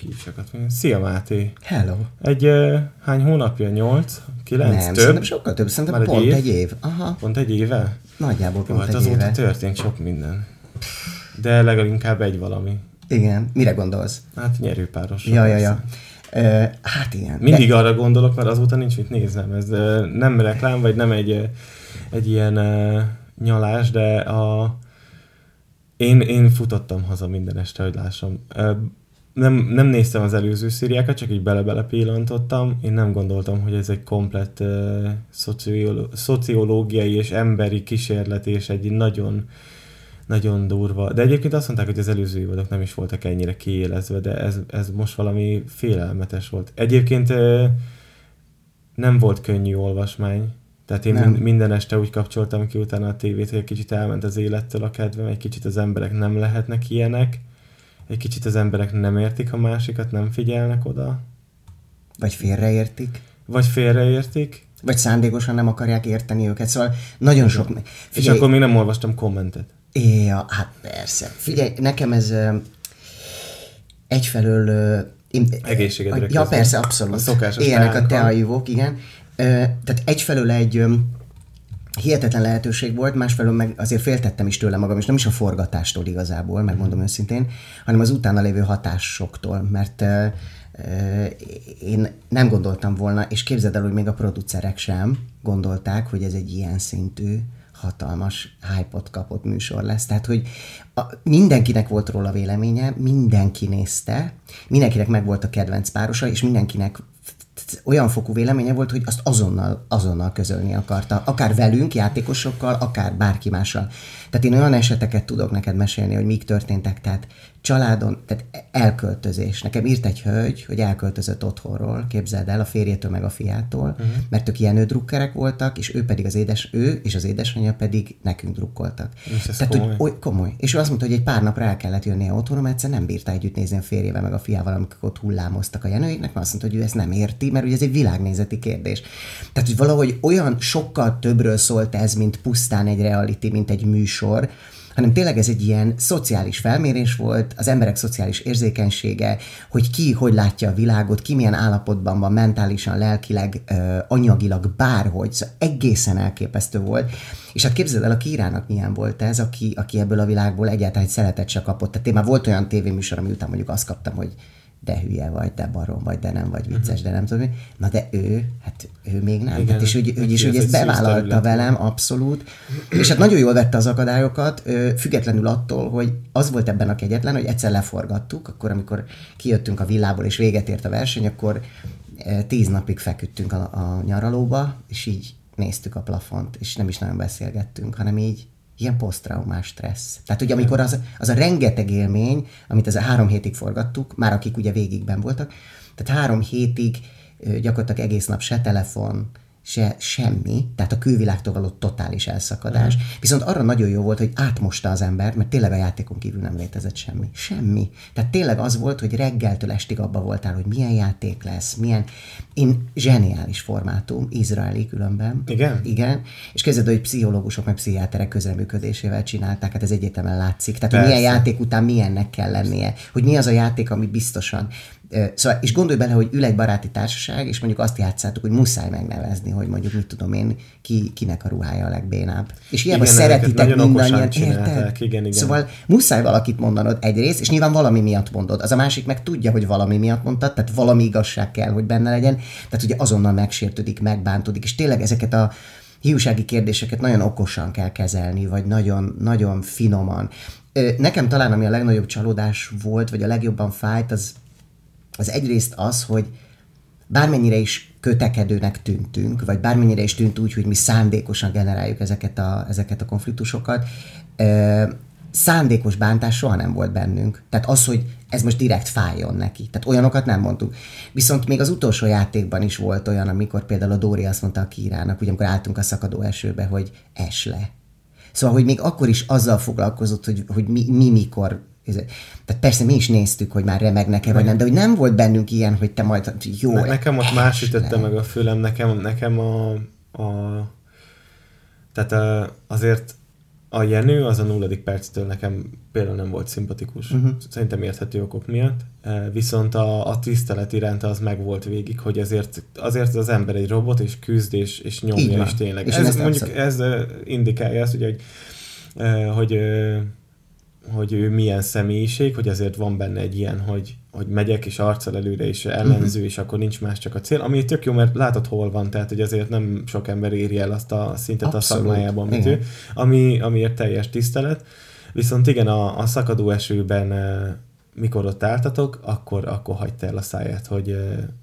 kívsakat. Szia Máté! Hello! Egy uh, hány hónapja? Nyolc? Kilenc? Nem, több? szerintem sokkal több, szerintem Már egy pont év? egy év. Aha, Pont egy éve? nagyjából Jó, pont hát egy azóta éve. történt sok minden. De legalinkább egy valami. Igen, mire gondolsz? Hát nyerőpáros. Ja, ja, ja. Ö, hát igen. Mindig arra gondolok, mert azóta nincs mit néznem. Ez ö, nem reklám, vagy nem egy, egy ilyen uh, nyalás, de a... Én, én futottam haza minden este, hogy lássam. Nem, nem néztem az előző szériákat, csak így bele-bele pillantottam. Én nem gondoltam, hogy ez egy komplett uh, szociolo- szociológiai és emberi kísérlet, és egy nagyon nagyon durva. De egyébként azt mondták, hogy az előző évadok nem is voltak ennyire kiélezve, de ez, ez most valami félelmetes volt. Egyébként nem volt könnyű olvasmány. Tehát én nem. minden este úgy kapcsoltam ki utána a tévét, hogy egy kicsit elment az élettől a kedvem, egy kicsit az emberek nem lehetnek ilyenek, egy kicsit az emberek nem értik a másikat, nem figyelnek oda, Vagy félreértik, vagy félreértik, vagy szándékosan nem akarják érteni őket. Szóval nagyon sok... és akkor még nem olvastam kommentet. Ja, hát persze. Figyelj, nekem ez egyfelől... Én, Egészségedre Ja, közben. persze, abszolút. A szokásos Ilyenek a teaivók, igen. Tehát egyfelől egy hihetetlen lehetőség volt, másfelől meg azért féltettem is tőle magam, és nem is a forgatástól igazából, megmondom őszintén, hanem az utána lévő hatásoktól, mert én nem gondoltam volna, és képzeld el, hogy még a producerek sem gondolták, hogy ez egy ilyen szintű hatalmas hype kapott műsor lesz. Tehát, hogy a, mindenkinek volt róla véleménye, mindenki nézte, mindenkinek meg volt a kedvenc párosa, és mindenkinek olyan fokú véleménye volt, hogy azt azonnal, azonnal közölni akarta. Akár velünk, játékosokkal, akár bárki mással. Tehát én olyan eseteket tudok neked mesélni, hogy mik történtek, tehát családon, tehát elköltözés. Nekem írt egy hölgy, hogy elköltözött otthonról, képzeld el, a férjétől meg a fiától, uh-huh. mert ők ilyen drukkerek voltak, és ő pedig az édes, ő és az édesanyja pedig nekünk drukkoltak. És ez Tehát, komoly. hogy oly, komoly. És ő azt mondta, hogy egy pár napra el kellett jönnie otthonra, mert egyszer nem bírta együtt nézni a férjével, meg a fiával, amikor ott hullámoztak a jenőiknek, mert azt mondta, hogy ő ezt nem érti, mert ugye ez egy világnézeti kérdés. Tehát, hogy valahogy olyan sokkal többről szólt ez, mint pusztán egy reality, mint egy műsor, hanem tényleg ez egy ilyen szociális felmérés volt, az emberek szociális érzékenysége, hogy ki hogy látja a világot, ki milyen állapotban van mentálisan, lelkileg, anyagilag, bárhogy, szóval egészen elképesztő volt. És hát képzeld el, a Kírának milyen volt ez, aki, aki ebből a világból egyáltalán egy szeretet se kapott. Tehát én már volt olyan tévéműsor, ami után mondjuk azt kaptam, hogy de hülye vagy, de barom vagy, de nem vagy vicces, de nem tudom. Na de ő, hát ő még nem. Igen, hát és úgy, úgy is, ez hogy egy ezt bevállalta velem, abszolút. És hát nagyon jól vette az akadályokat, függetlenül attól, hogy az volt ebben a kegyetlen, hogy egyszer leforgattuk, akkor amikor kijöttünk a villából és véget ért a verseny, akkor tíz napig feküdtünk a, a nyaralóba, és így néztük a plafont, és nem is nagyon beszélgettünk, hanem így ilyen posztraumás stressz. Tehát ugye amikor az, az a rengeteg élmény, amit ez a három hétig forgattuk, már akik ugye végigben voltak, tehát három hétig gyakorlatilag egész nap se telefon, se semmi, tehát a külvilágtól való totális elszakadás. Mm. Viszont arra nagyon jó volt, hogy átmosta az ember, mert tényleg a játékon kívül nem létezett semmi. Semmi. Tehát tényleg az volt, hogy reggeltől estig abba voltál, hogy milyen játék lesz, milyen... Én zseniális formátum, izraeli különben. Igen? Igen. És kezded, hogy pszichológusok meg pszichiáterek közreműködésével csinálták, hát ez egyetemen látszik. Tehát, hogy milyen Persze. játék után milyennek kell lennie. Hogy mi az a játék, ami biztosan Szóval, és gondolj bele, hogy ül egy baráti társaság, és mondjuk azt játszátok, hogy muszáj megnevezni, hogy mondjuk mit tudom én, ki, kinek a ruhája a legbénább. És hiába Igen, szeretitek mindannyian, érted? igen, igen. Szóval muszáj valakit mondanod egyrészt, és nyilván valami miatt mondod. Az a másik meg tudja, hogy valami miatt mondtad, tehát valami igazság kell, hogy benne legyen. Tehát ugye azonnal megsértődik, megbántódik, és tényleg ezeket a hiúsági kérdéseket nagyon okosan kell kezelni, vagy nagyon, nagyon finoman. Nekem talán ami a legnagyobb csalódás volt, vagy a legjobban fájt, az, az egyrészt az, hogy bármennyire is kötekedőnek tűntünk, vagy bármennyire is tűnt úgy, hogy mi szándékosan generáljuk ezeket a, ezeket a konfliktusokat, ö, szándékos bántás soha nem volt bennünk. Tehát az, hogy ez most direkt fájjon neki. Tehát olyanokat nem mondtuk. Viszont még az utolsó játékban is volt olyan, amikor például a Dóri azt mondta a Kírának, hogy amikor álltunk a szakadó esőbe, hogy es le. Szóval, hogy még akkor is azzal foglalkozott, hogy, hogy mi, mi mikor tehát persze mi is néztük, hogy már remegnek-e, vagy nem, de hogy nem volt bennünk ilyen, hogy te majd jó. Ne, nekem ott más ütötte meg a fülem, nekem, nekem a, a tehát a, azért a Jenő az a nulladik perctől nekem például nem volt szimpatikus. Uh-huh. Szerintem érthető okok miatt. Viszont a, a tisztelet iránta az meg volt végig, hogy azért, azért az ember egy robot, és küzd, és, és nyomja, és tényleg. És ez, mondjuk ez indikálja azt, ugye, hogy, hogy hogy ő milyen személyiség, hogy azért van benne egy ilyen, hogy, hogy megyek és arccal előre és ellenző, uh-huh. és akkor nincs más csak a cél, ami tök jó, mert látod hol van, tehát hogy azért nem sok ember éri el azt a szintet Abszolút. a szakmájában, mint ő, ami, amiért teljes tisztelet. Viszont igen, a, a szakadó esőben mikor ott álltatok, akkor, akkor hagyta el a száját, hogy,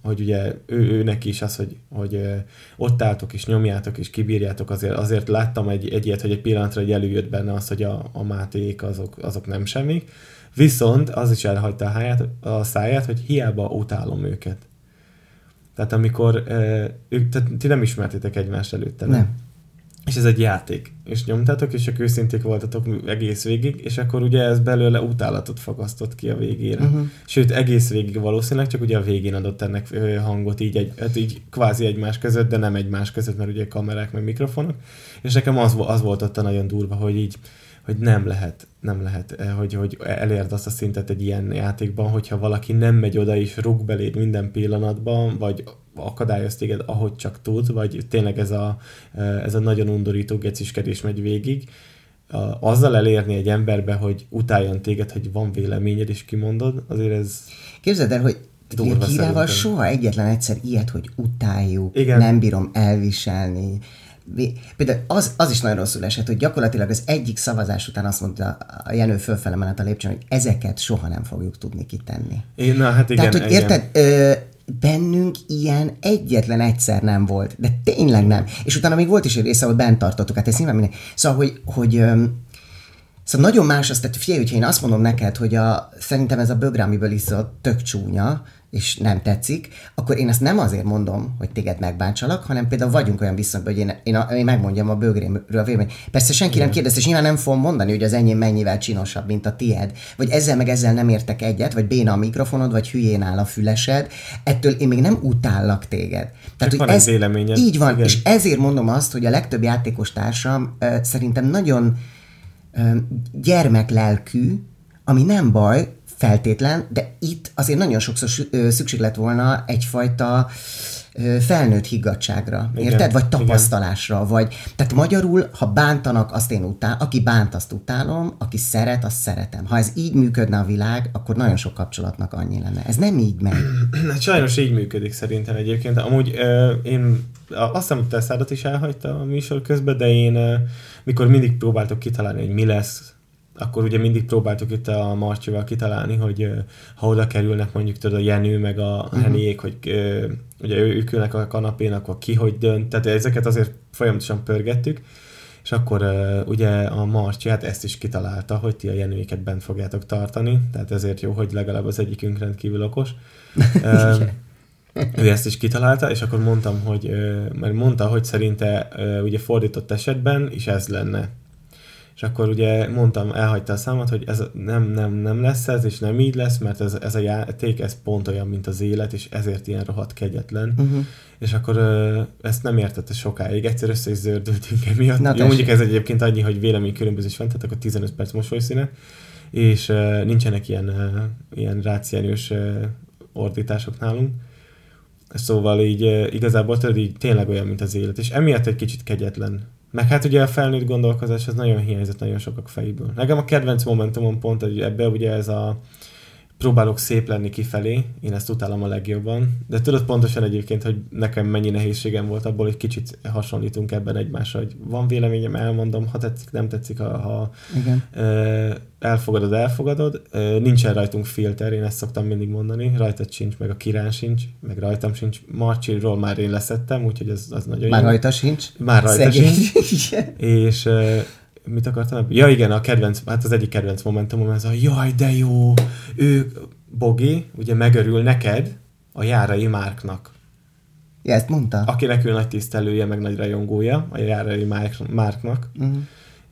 hogy ugye ő, őnek is az, hogy, hogy ott álltok és nyomjátok és kibírjátok, azért, azért láttam egy, egy ilyet, hogy egy pillanatra egy előjött benne az, hogy a, a máték azok, azok nem semmik, viszont az is elhagyta a, háját, a száját, hogy hiába utálom őket. Tehát amikor ők, tehát ti nem ismertétek egymást előtte, nem? nem és ez egy játék, és nyomtátok, és csak őszinték voltatok egész végig, és akkor ugye ez belőle utálatot fagasztott ki a végére. Uh-huh. Sőt, egész végig valószínűleg, csak ugye a végén adott ennek hangot így, egy, hát így kvázi egymás között, de nem egymás között, mert ugye kamerák meg mikrofonok, és nekem az, az volt ott a nagyon durva, hogy így hogy nem lehet, nem lehet, eh, hogy, hogy elérd azt a szintet egy ilyen játékban, hogyha valaki nem megy oda és rúg beléd minden pillanatban, vagy akadályoz téged, ahogy csak tud, vagy tényleg ez a, eh, ez a nagyon undorító geciskedés megy végig, azzal elérni egy emberbe, hogy utáljon téged, hogy van véleményed, és kimondod, azért ez... Képzeld el, hogy Kírával soha egyetlen egyszer ilyet, hogy utáljuk, Igen. nem bírom elviselni, Például az, az is nagyon rosszul esett, hogy gyakorlatilag az egyik szavazás után azt mondta a Jenő fölfele menet a lépcsőn, hogy ezeket soha nem fogjuk tudni kitenni. Én, na, hát igen, Tehát, hogy érted, ö, bennünk ilyen egyetlen egyszer nem volt, de tényleg nem. És utána még volt is egy része, ahol bent tartottuk, hát ez nyilván minden. Szóval, hogy, hogy Szóval nagyon más azt, tehát figyelj, hogyha én azt mondom neked, hogy a, szerintem ez a bögre, amiből iszol, tök csúnya, és nem tetszik, akkor én ezt nem azért mondom, hogy téged megbántsalak, hanem például vagyunk olyan viszonyban, hogy én, én, a, én megmondjam a bőgrémről a vélemény. Persze senki nem kérdez, és nyilván nem fogom mondani, hogy az enyém mennyivel csinosabb, mint a tied, vagy ezzel meg ezzel nem értek egyet, vagy béna a mikrofonod, vagy hülyén áll a fülesed, ettől én még nem utállak téged. Tehát, hogy van ez, véleményed. Így van, Igen. és ezért mondom azt, hogy a legtöbb játékos társam uh, szerintem nagyon uh, gyermeklelkű, ami nem baj, feltétlen, de itt azért nagyon sokszor szükség lett volna egyfajta felnőtt higgadságra, igen, érted? Vagy tapasztalásra, igen. vagy... Tehát magyarul, ha bántanak, azt én utál, aki bánt, azt utálom, aki szeret, azt szeretem. Ha ez így működne a világ, akkor nagyon sok kapcsolatnak annyi lenne. Ez nem így megy. Hát sajnos így működik szerintem egyébként. Amúgy uh, én azt hiszem, te is elhagyta a műsor közben, de én uh, mikor mindig próbáltok kitalálni, hogy mi lesz, akkor ugye mindig próbáltuk itt a Marcsival kitalálni, hogy ha oda kerülnek mondjuk tudod a Jenő meg a uh-huh. Heniék, hogy ugye ők ülnek a kanapén, akkor ki hogy dönt, tehát ezeket azért folyamatosan pörgettük, és akkor ugye a Marcsi hát ezt is kitalálta, hogy ti a Jenőiket bent fogjátok tartani, tehát ezért jó, hogy legalább az egyikünk rendkívül okos. ő ezt is kitalálta, és akkor mondtam, hogy, mert mondta, hogy szerinte ugye fordított esetben is ez lenne és akkor ugye mondtam, elhagyta a számot, hogy ez nem, nem, nem lesz ez, és nem így lesz, mert ez, ez a játék, ez pont olyan, mint az élet, és ezért ilyen rohadt kegyetlen. Uh-huh. És akkor ö, ezt nem értette sokáig, egyszer össze is zördültünk emiatt. Na, Jó, mondjuk ez egyébként annyi, hogy vélemény különbözés van, tehát akkor 15 perc mosolyszíne, és ö, nincsenek ilyen, ö, ilyen ráciányos ö, ordítások nálunk. Szóval így igazából tudod, így tényleg olyan, mint az élet, és emiatt egy kicsit kegyetlen meg hát ugye a felnőtt gondolkozás az nagyon hiányzott nagyon sokak fejéből. Nekem a kedvenc momentumom pont, hogy ebbe ugye ez a próbálok szép lenni kifelé, én ezt utálom a legjobban, de tudod pontosan egyébként, hogy nekem mennyi nehézségem volt abból, hogy kicsit hasonlítunk ebben egymásra, hogy van véleményem, elmondom, ha tetszik, nem tetszik, ha, ha Igen. elfogadod, elfogadod. Nincsen rajtunk filter, én ezt szoktam mindig mondani, rajtad sincs, meg a kirán sincs, meg rajtam sincs. Marcsiról már én leszettem, úgyhogy ez az nagyon Már jó. rajta sincs? Már rajta Szegény. sincs. és mit akartam? Ja igen, a kedvenc, hát az egyik kedvenc momentumom ez a jaj, de jó, ő, Bogi, ugye megörül neked a Járai Márknak. Ja, ezt mondta. Akinek ő nagy tisztelője, meg nagy rajongója, a Járai Márk, Márknak. Uh-huh.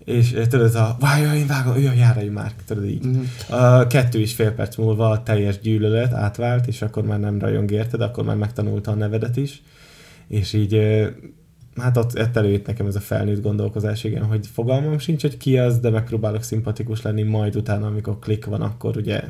És eh, tudod, ez a vájja, én vágom, ő a Járai Márk, tudod így. Uh-huh. A kettő és fél perc múlva a teljes gyűlölet átvált, és akkor már nem rajong érted, akkor már megtanulta a nevedet is. És így hát ott, ott előtt nekem ez a felnőtt gondolkozás, igen, hogy fogalmam sincs, hogy ki az, de megpróbálok szimpatikus lenni, majd utána, amikor klik van, akkor ugye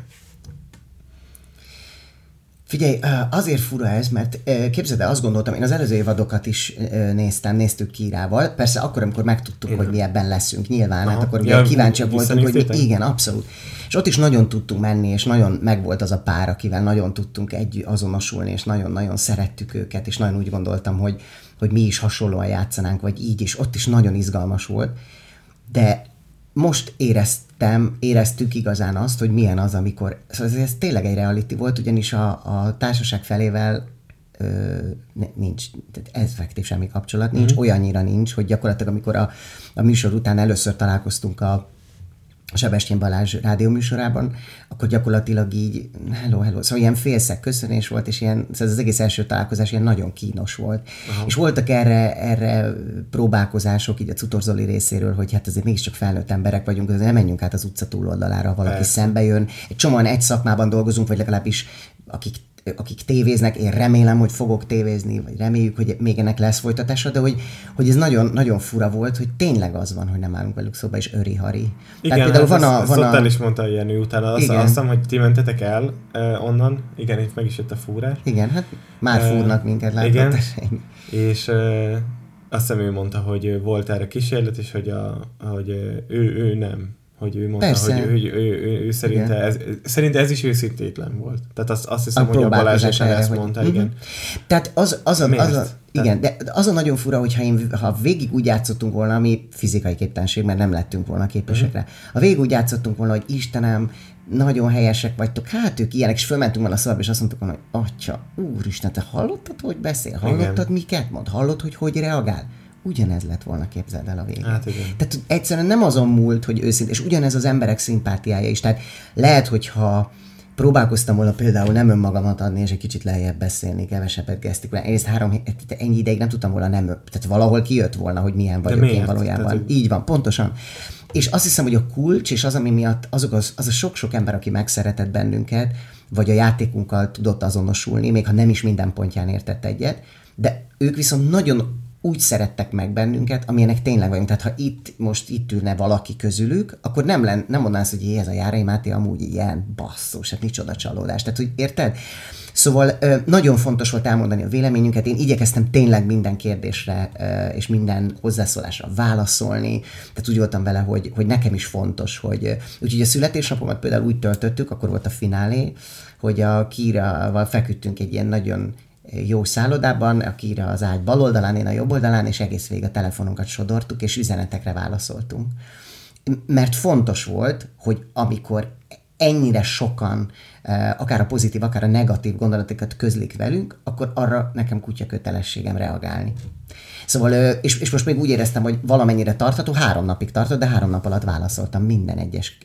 Figyelj, azért fura ez, mert képzeld el, azt gondoltam, én az előző évadokat is néztem, néztük Kírával, persze akkor, amikor megtudtuk, igen. hogy mi ebben leszünk, nyilván, hát Aha. hát akkor ugye ja, kíváncsiak voltunk, hogy mi, igen, abszolút. És ott is nagyon tudtunk menni, és nagyon megvolt az a pár, akivel nagyon tudtunk egy azonosulni, és nagyon-nagyon szerettük őket, és nagyon úgy gondoltam, hogy, hogy mi is hasonlóan játszanánk, vagy így is, ott is nagyon izgalmas volt. De most éreztem, éreztük igazán azt, hogy milyen az, amikor, szóval ez, ez tényleg egy reality volt, ugyanis a, a társaság felével ö, nincs, tehát effektív semmi kapcsolat, nincs, mm-hmm. olyannyira nincs, hogy gyakorlatilag amikor a, a műsor után először találkoztunk a a Sebestyén Balázs rádióműsorában, akkor gyakorlatilag így hello, hello, szóval ilyen félszeg köszönés volt, és ilyen, szóval az egész első találkozás ilyen nagyon kínos volt. Aha. És voltak erre, erre próbálkozások így a Cutorzoli részéről, hogy hát azért mégiscsak felnőtt emberek vagyunk, azért nem menjünk át az utca túloldalára, valaki Persze. szembe jön. Egy csomóan egy szakmában dolgozunk, vagy legalábbis akik akik tévéznek, én remélem, hogy fogok tévézni, vagy reméljük, hogy még ennek lesz folytatása, de hogy, hogy ez nagyon, nagyon fura volt, hogy tényleg az van, hogy nem állunk velük szóba, és öri-hari. Igen, Tehát például hát van a, van ezt a... is mondta Jenő utána, azt, igen. azt hiszem, hogy ti mentetek el uh, onnan, igen, itt meg is jött a fúrás. Igen, hát már uh, fúrnak minket, látod. Igen, és uh, azt hiszem ő mondta, hogy volt erre kísérlet, és hogy, a, hogy ő, ő nem hogy ő mondta, Persze. hogy, ő, ő, ő, ő, ő szerinte, ez, szerinte ez is őszintétlen volt. Tehát azt, azt hiszem, a hogy a Balázs is ezt hogy... mondta, igen. Tehát az, az, a, az a, igen, de az a nagyon fura, hogyha én, ha végig úgy játszottunk volna, ami fizikai képtelenség, mert nem lettünk volna képesek rá. Ha végig úgy játszottunk volna, hogy Istenem, nagyon helyesek vagytok, hát ők ilyenek, és fölmentünk volna a szalba, és azt mondtuk volna, hogy atya, úristen, te hallottad, hogy beszél? Hallottad, igen. miket mond? Hallod, hogy hogy reagál? Ugyanez lett volna, képzeld el a végén. Hát igen. Tehát egyszerűen nem azon múlt, hogy őszintén, és ugyanez az emberek szimpátiája is. Tehát lehet, hogyha próbálkoztam volna például nem önmagamat adni, és egy kicsit lejjebb beszélni, kevesebbet gesztikulálni. Egyrészt három, ennyi ideig nem tudtam volna nem, tehát valahol kijött volna, hogy milyen vagyok De én valójában. Tehát, Így van, pontosan. És azt hiszem, hogy a kulcs, és az, ami miatt azok az, az a sok-sok ember, aki megszeretett bennünket, vagy a játékunkkal tudott azonosulni, még ha nem is minden pontján értett egyet, de ők viszont nagyon úgy szerettek meg bennünket, amilyenek tényleg vagyunk. Tehát ha itt most itt ülne valaki közülük, akkor nem, len, nem mondanász, hogy ez a Járai Máté amúgy ilyen basszus, hát micsoda csalódás. Tehát, hogy érted? Szóval nagyon fontos volt elmondani a véleményünket. Én igyekeztem tényleg minden kérdésre és minden hozzászólásra válaszolni. Tehát úgy voltam vele, hogy, hogy nekem is fontos, hogy úgyhogy a születésnapomat például úgy töltöttük, akkor volt a finálé, hogy a Kírával feküdtünk egy ilyen nagyon jó szállodában, akire az ágy bal oldalán, én a jobb oldalán, és egész végig a telefonunkat sodortuk, és üzenetekre válaszoltunk. Mert fontos volt, hogy amikor ennyire sokan, akár a pozitív, akár a negatív gondolatokat közlik velünk, akkor arra nekem kutya kötelességem reagálni. Szóval, és, és most még úgy éreztem, hogy valamennyire tartható, három napig tartott, de három nap alatt válaszoltam minden egyes,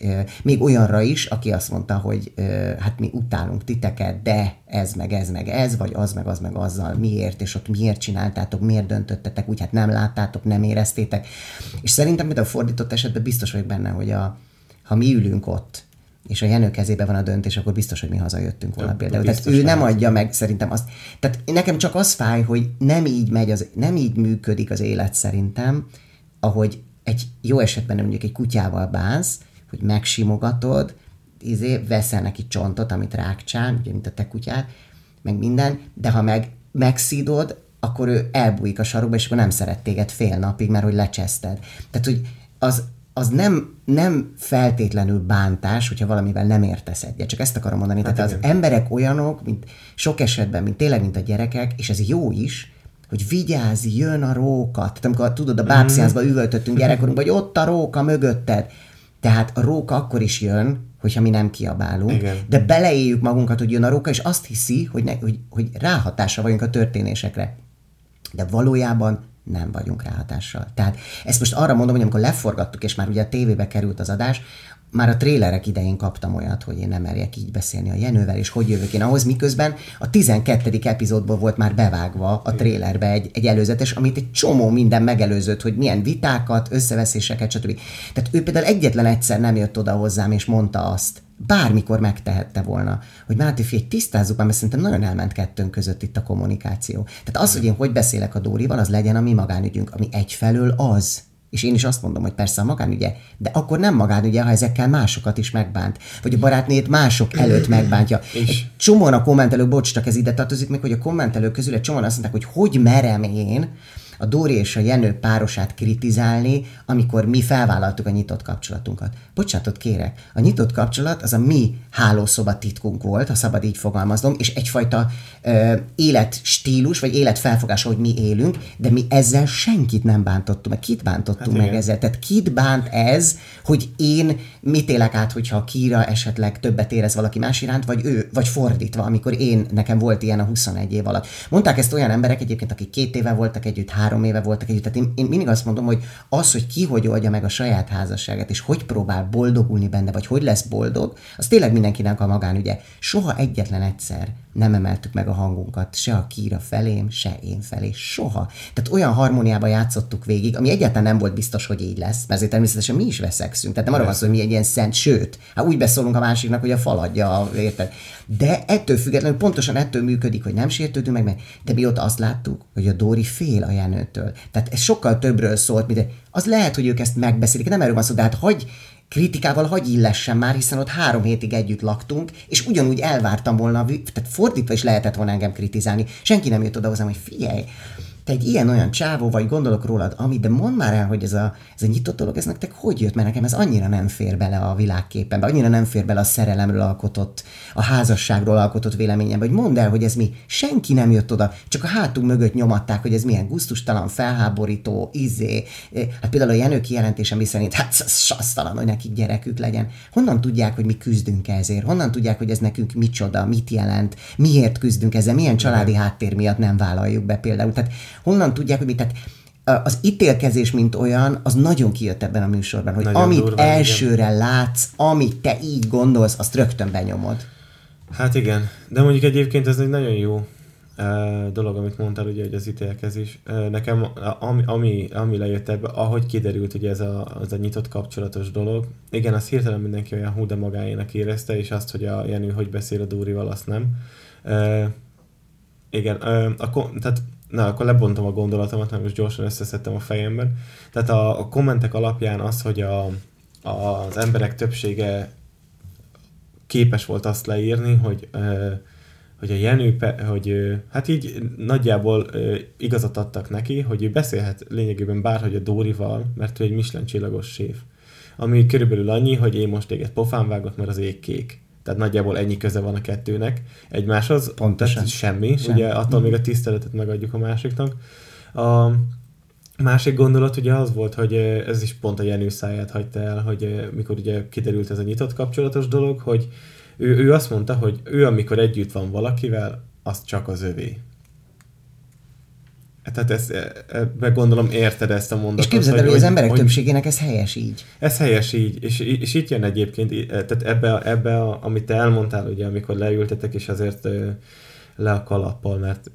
még olyanra is, aki azt mondta, hogy hát mi utálunk titeket, de ez meg ez meg ez, vagy az meg az meg azzal, miért, és ott miért csináltátok, miért döntöttetek, úgy hát nem láttátok, nem éreztétek. És szerintem, mint a fordított esetben biztos vagyok benne, hogy a, ha mi ülünk ott, és a Jenő kezébe van a döntés, akkor biztos, hogy mi hazajöttünk volna például. Tehát ő nem adja meg szerintem azt. Tehát nekem csak az fáj, hogy nem így megy, az, nem így működik az élet szerintem, ahogy egy jó esetben mondjuk egy kutyával bánsz, hogy megsimogatod, izé, veszel neki csontot, amit rákcsál, ugye, mint a te kutyád, meg minden, de ha meg megszídod, akkor ő elbújik a sarokba, és akkor nem szeret téged fél napig, mert hogy lecseszted. Tehát, hogy az, az nem, nem feltétlenül bántás, hogyha valamivel nem értesz egyet. Csak ezt akarom mondani. Hát Tehát igen. az emberek olyanok, mint sok esetben, mint tényleg, mint a gyerekek, és ez jó is, hogy vigyázz, jön a róka. Tehát amikor tudod, a bábsziánzba üvöltöttünk gyerekkorunkban, hogy ott a róka mögötted. Tehát a róka akkor is jön, hogyha mi nem kiabálunk, Igen. de beleéljük magunkat, hogy jön a róka, és azt hiszi, hogy, ne, hogy, hogy ráhatása vagyunk a történésekre. De valójában nem vagyunk ráhatással. Tehát ezt most arra mondom, hogy amikor leforgattuk, és már ugye a tévébe került az adás, már a trélerek idején kaptam olyat, hogy én nem merjek így beszélni a Jenővel, és hogy jövök én ahhoz, miközben a 12. epizódból volt már bevágva a trélerbe egy, egy előzetes, amit egy csomó minden megelőzött, hogy milyen vitákat, összeveszéseket, stb. Tehát ő például egyetlen egyszer nem jött oda hozzám, és mondta azt, bármikor megtehette volna, hogy Máté figyelj, tisztázzuk már, mert szerintem nagyon elment kettőnk között itt a kommunikáció. Tehát az, hogy én hogy beszélek a Dórival, az legyen a mi magánügyünk, ami egyfelől az, és én is azt mondom, hogy persze a magánügye, de akkor nem magánügye, ha ezekkel másokat is megbánt. Vagy a barátnét mások előtt megbántja. Egy csomóan a kommentelők, bocs, csak ez ide tartozik még, hogy a kommentelők közül egy csomóan azt mondták, hogy hogy merem én a Dóri és a Jenő párosát kritizálni, amikor mi felvállaltuk a nyitott kapcsolatunkat. Bocsánatot kérek, a nyitott kapcsolat az a mi hálószoba titkunk volt, ha szabad így fogalmaznom, és egyfajta ö, életstílus, vagy életfelfogás, hogy mi élünk, de mi ezzel senkit nem bántottunk, meg kit bántottunk hát meg ezzel. Tehát kit bánt ez, hogy én mit élek át, hogyha a Kira esetleg többet érez valaki más iránt, vagy ő, vagy fordítva, amikor én, nekem volt ilyen a 21 év alatt. Mondták ezt olyan emberek egyébként, akik két éve voltak együtt, három éve voltak együtt. Tehát én, én mindig azt mondom, hogy az, hogy ki hogy oldja meg a saját házasságát, és hogy próbál boldogulni benne, vagy hogy lesz boldog, az tényleg mindenkinek a magánügye. Soha egyetlen egyszer nem emeltük meg a hangunkat, se a Kira felém, se én felé, soha. Tehát olyan harmóniába játszottuk végig, ami egyáltalán nem volt biztos, hogy így lesz, mert azért természetesen mi is veszekszünk. Tehát nem arra van szó, hogy mi egy ilyen szent, sőt, hát úgy beszólunk a másiknak, hogy a faladja, érted? De ettől függetlenül pontosan ettől működik, hogy nem sértődünk meg, mert de ott azt láttuk, hogy a Dóri fél a Jenőtől. Tehát ez sokkal többről szólt, mint az lehet, hogy ők ezt megbeszélik, nem erről van szó, de hát hagy, kritikával hagy illessen már, hiszen ott három hétig együtt laktunk, és ugyanúgy elvártam volna, tehát fordítva is lehetett volna engem kritizálni. Senki nem jött oda hozzám, hogy figyelj, te egy ilyen-olyan csávó vagy, gondolok rólad, amit, de mondd már el, hogy ez a, ez a nyitott dolog, ez nektek hogy jött, mert nekem ez annyira nem fér bele a világképenbe, annyira nem fér bele a szerelemről alkotott, a házasságról alkotott véleményembe, hogy mondd el, hogy ez mi, senki nem jött oda, csak a hátunk mögött nyomatták, hogy ez milyen gusztustalan, felháborító, izé. Hát például a Jenő kijelentése, mi szerint, hát sasztalan, hogy nekik gyerekük legyen. Honnan tudják, hogy mi küzdünk ezért? Honnan tudják, hogy ez nekünk micsoda, mit jelent, miért küzdünk ezzel, milyen családi háttér miatt nem vállaljuk be például. Tehát honnan tudják, hogy mit, tehát az ítélkezés, mint olyan, az nagyon kijött ebben a műsorban, hogy nagyon amit durva, elsőre igen. látsz, amit te így gondolsz, azt rögtön benyomod. Hát igen, de mondjuk egyébként ez egy nagyon jó uh, dolog, amit mondtál, ugye, hogy az ítélkezés. Uh, nekem, ami, ami, ami lejött ebbe, ahogy kiderült, hogy ez a, az a nyitott kapcsolatos dolog, igen, azt hirtelen mindenki olyan hú de magáénak érezte, és azt, hogy a Jenő hogy beszél a Dórival, azt nem. Uh, igen, a, tehát na, akkor lebontom a gondolatomat, mert most gyorsan összeszedtem a fejemben. Tehát a, a kommentek alapján az, hogy a, a, az emberek többsége képes volt azt leírni, hogy hogy a Jenő, hogy hát így nagyjából igazat adtak neki, hogy ő beszélhet lényegében bárhogy a Dórival, mert ő egy Michelin csillagos séf. Ami körülbelül annyi, hogy én most téged pofán vágok, mert az ég kék. Tehát nagyjából ennyi köze van a kettőnek egymáshoz. Pontosan. Tehát semmi. semmi. Ugye attól még a tiszteletet megadjuk a másiknak. A másik gondolat ugye az volt, hogy ez is pont a Jenő száját hagyta el, hogy mikor ugye kiderült ez a nyitott kapcsolatos dolog, hogy ő, ő azt mondta, hogy ő amikor együtt van valakivel, az csak az övé. Tehát ezt, e, e, gondolom érted ezt a mondatot. És képzeld el, hogy az emberek hogy, többségének ez helyes így. Ez helyes így, és, és itt jön egyébként, tehát ebbe, ebbe a, amit te elmondtál, ugye, amikor leültetek, és azért le a kalappal, mert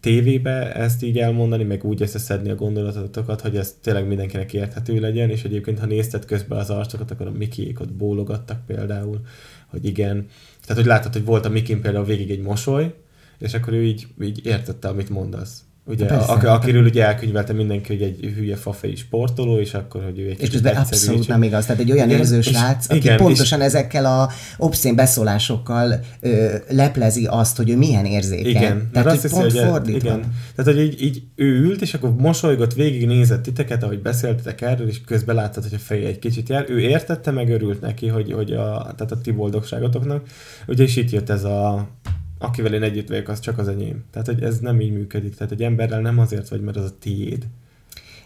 tévébe ezt így elmondani, meg úgy összeszedni a gondolatokat, hogy ez tényleg mindenkinek érthető legyen, és egyébként, ha nézted közben az arcokat, akkor a Mikiék ott bólogattak például, hogy igen. Tehát, hogy látod, hogy volt a Mikin például végig egy mosoly, és akkor ő így, így értette, amit mondasz. Ugye, Persze, ak- akiről ugye elkönyvelte mindenki, hogy egy hülye fafei sportoló, és akkor, hogy ő egy És közben abszolút nem igaz. Tehát egy olyan érzős rác, aki igen, pontosan és... ezekkel a obszén beszólásokkal ö, leplezi azt, hogy ő milyen érzékeny. Igen, Tehát, hogy hiszi, pont hogy fordítva. Igen. Tehát, hogy így, így, ő ült, és akkor mosolygott, végig nézett titeket, ahogy beszéltetek erről, és közben láttad, hogy a feje egy kicsit jár. Ő értette, meg örült neki, hogy, hogy a, tehát a ti boldogságotoknak. Ugye, és itt jött ez a akivel én együtt vagyok, az csak az enyém. Tehát, hogy ez nem így működik. Tehát egy emberrel nem azért vagy, mert az a tiéd.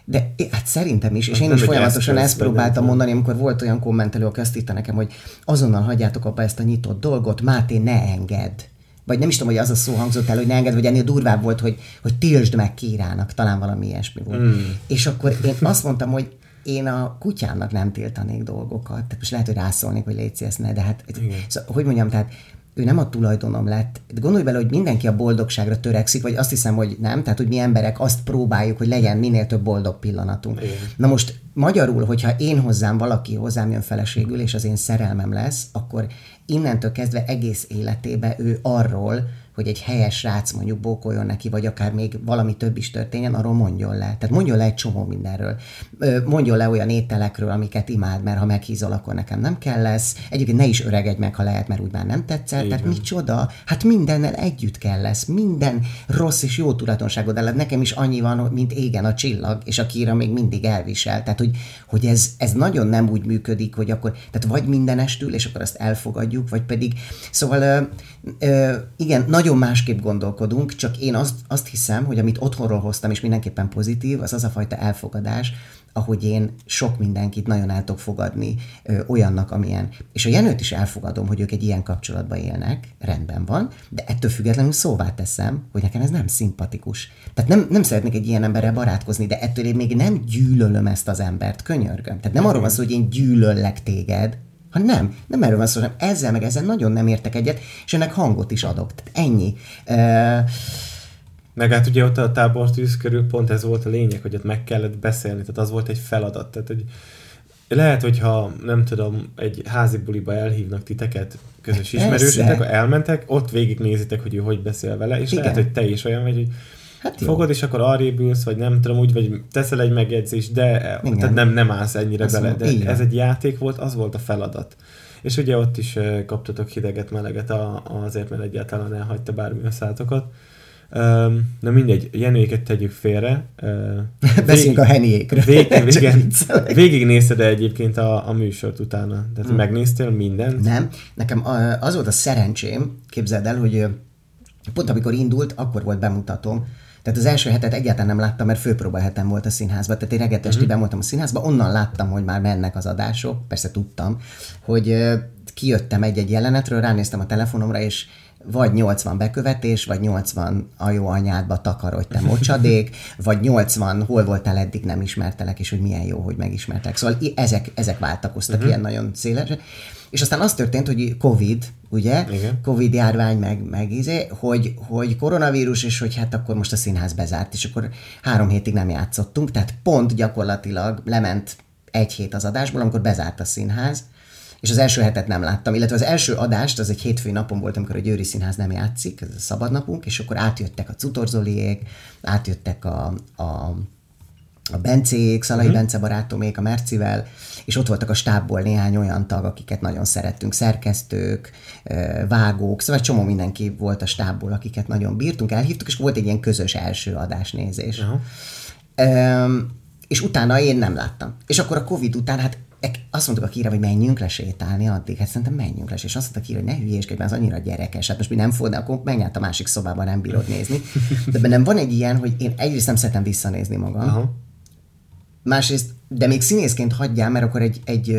De hát szerintem is, és én is folyamatosan ezt próbáltam mondani, amikor volt olyan kommentelő, aki azt írta nekem, hogy azonnal hagyjátok abba ezt a nyitott dolgot, Máté, ne engedd. Vagy nem is tudom, hogy az a szó hangzott el, hogy ne engedd, vagy ennél durvább volt, hogy, hogy tiltsd meg Kírának, talán valami ilyesmi volt. Mm. És akkor én azt mondtam, hogy én a kutyámnak nem tiltanék dolgokat. Tehát most lehet, hogy rászólnék, hogy légy ezt ne, de hát, szóval, hogy mondjam, tehát ő nem a tulajdonom lett. Gondolj bele, hogy mindenki a boldogságra törekszik, vagy azt hiszem, hogy nem, tehát hogy mi emberek azt próbáljuk, hogy legyen minél több boldog pillanatunk. Igen. Na most magyarul, hogyha én hozzám valaki hozzám jön feleségül, és az én szerelmem lesz, akkor innentől kezdve egész életébe ő arról, hogy egy helyes srác mondjuk bókoljon neki, vagy akár még valami több is történjen, arról mondjon le. Tehát mondjon le egy csomó mindenről. Mondjon le olyan ételekről, amiket imád, mert ha meghízol, akkor nekem nem kell lesz. Egyébként ne is öregedj meg, ha lehet, mert úgy már nem tetszett. Tehát micsoda? Hát mindennel együtt kell lesz. Minden rossz és jó tulajdonságod ellen. Nekem is annyi van, mint égen a csillag, és a kíra még mindig elvisel. Tehát, hogy, hogy ez, ez nagyon nem úgy működik, hogy akkor, tehát vagy mindenestül, és akkor azt elfogadjuk, vagy pedig, szóval ö, ö, igen, nagy nagyon másképp gondolkodunk, csak én azt, azt hiszem, hogy amit otthonról hoztam, és mindenképpen pozitív, az az a fajta elfogadás, ahogy én sok mindenkit nagyon el tudok fogadni ö, olyannak, amilyen. És a Jenőt is elfogadom, hogy ők egy ilyen kapcsolatban élnek, rendben van, de ettől függetlenül szóvá teszem, hogy nekem ez nem szimpatikus. Tehát nem, nem szeretnék egy ilyen emberrel barátkozni, de ettől én még nem gyűlölöm ezt az embert, könyörgöm. Tehát nem arról van szó, hogy én gyűlöllek téged, ha nem, nem erről van szó, hanem ezzel meg ezzel nagyon nem értek egyet, és ennek hangot is adok. Tehát ennyi. Uh, meg hát ugye ott a tábortűz körül pont ez volt a lényeg, hogy ott meg kellett beszélni, tehát az volt egy feladat. Tehát, hogy lehet, hogyha nem tudom, egy házi buliba elhívnak titeket, közös ismerősöket, akkor elmentek, ott végignézitek, hogy ő hogy beszél vele, és Igen. lehet, hogy te is olyan vagy, hogy Hát jó. Fogod, és akkor arrébb ülsz, vagy nem tudom, úgy, vagy teszel egy megjegyzést, de tehát nem, nem állsz ennyire Azt bele. De igen. ez egy játék volt, az volt a feladat. És ugye ott is kaptatok hideget, meleget azért, mert egyáltalán elhagyta bármi a szátokat. Na mindegy, Jenőiket tegyük félre. Beszéljünk a heniékről. Vég, végig, végignézted -e egyébként a, a műsort utána? Tehát hmm. megnéztél mindent? Nem. Nekem az volt a szerencsém, képzeld el, hogy pont amikor indult, akkor volt bemutatom, tehát az első hetet egyáltalán nem láttam, mert főpróba hetem volt a színházban. Tehát én reggel uh-huh. voltam a színházba, onnan láttam, hogy már mennek az adások, persze tudtam, hogy kijöttem egy-egy jelenetről, ránéztem a telefonomra, és vagy 80 bekövetés, vagy 80 a jó anyádba takarodj te mocsadék, vagy 80 hol voltál eddig nem ismertelek, és hogy milyen jó, hogy megismertek. Szóval ezek, ezek váltakoztak uh-huh. ilyen nagyon szélesen. És aztán az történt, hogy Covid, ugye? Igen. Covid járvány, meg, meg izé, hogy, hogy koronavírus, és hogy hát akkor most a színház bezárt, és akkor három hétig nem játszottunk, tehát pont gyakorlatilag lement egy hét az adásból, amikor bezárt a színház, és az első hetet nem láttam, illetve az első adást, az egy hétfői napon volt, amikor a Győri Színház nem játszik, ez a szabadnapunk, és akkor átjöttek a Cutorzoliék, átjöttek a, a a Bencék, Szalai uh-huh. Bence barátomék, a Mercivel, és ott voltak a stábból néhány olyan tag, akiket nagyon szerettünk, szerkesztők, vágók, szóval egy csomó mindenki volt a stábból, akiket nagyon bírtunk, elhívtuk, és volt egy ilyen közös első adásnézés. Uh-huh. Um, és utána én nem láttam. És akkor a Covid után, hát azt mondtuk a Kira, hogy menjünk le sétálni addig, hát szerintem menjünk le, és azt mondta Kira, hogy ne hülyéskedj, mert az annyira gyerekes, hát most mi nem fog, akkor menj át a másik szobában, nem bírod nézni. De bennem van egy ilyen, hogy én egyrészt nem szeretem visszanézni magam, uh-huh. másrészt, de még színészként hagyjál, mert akkor egy, egy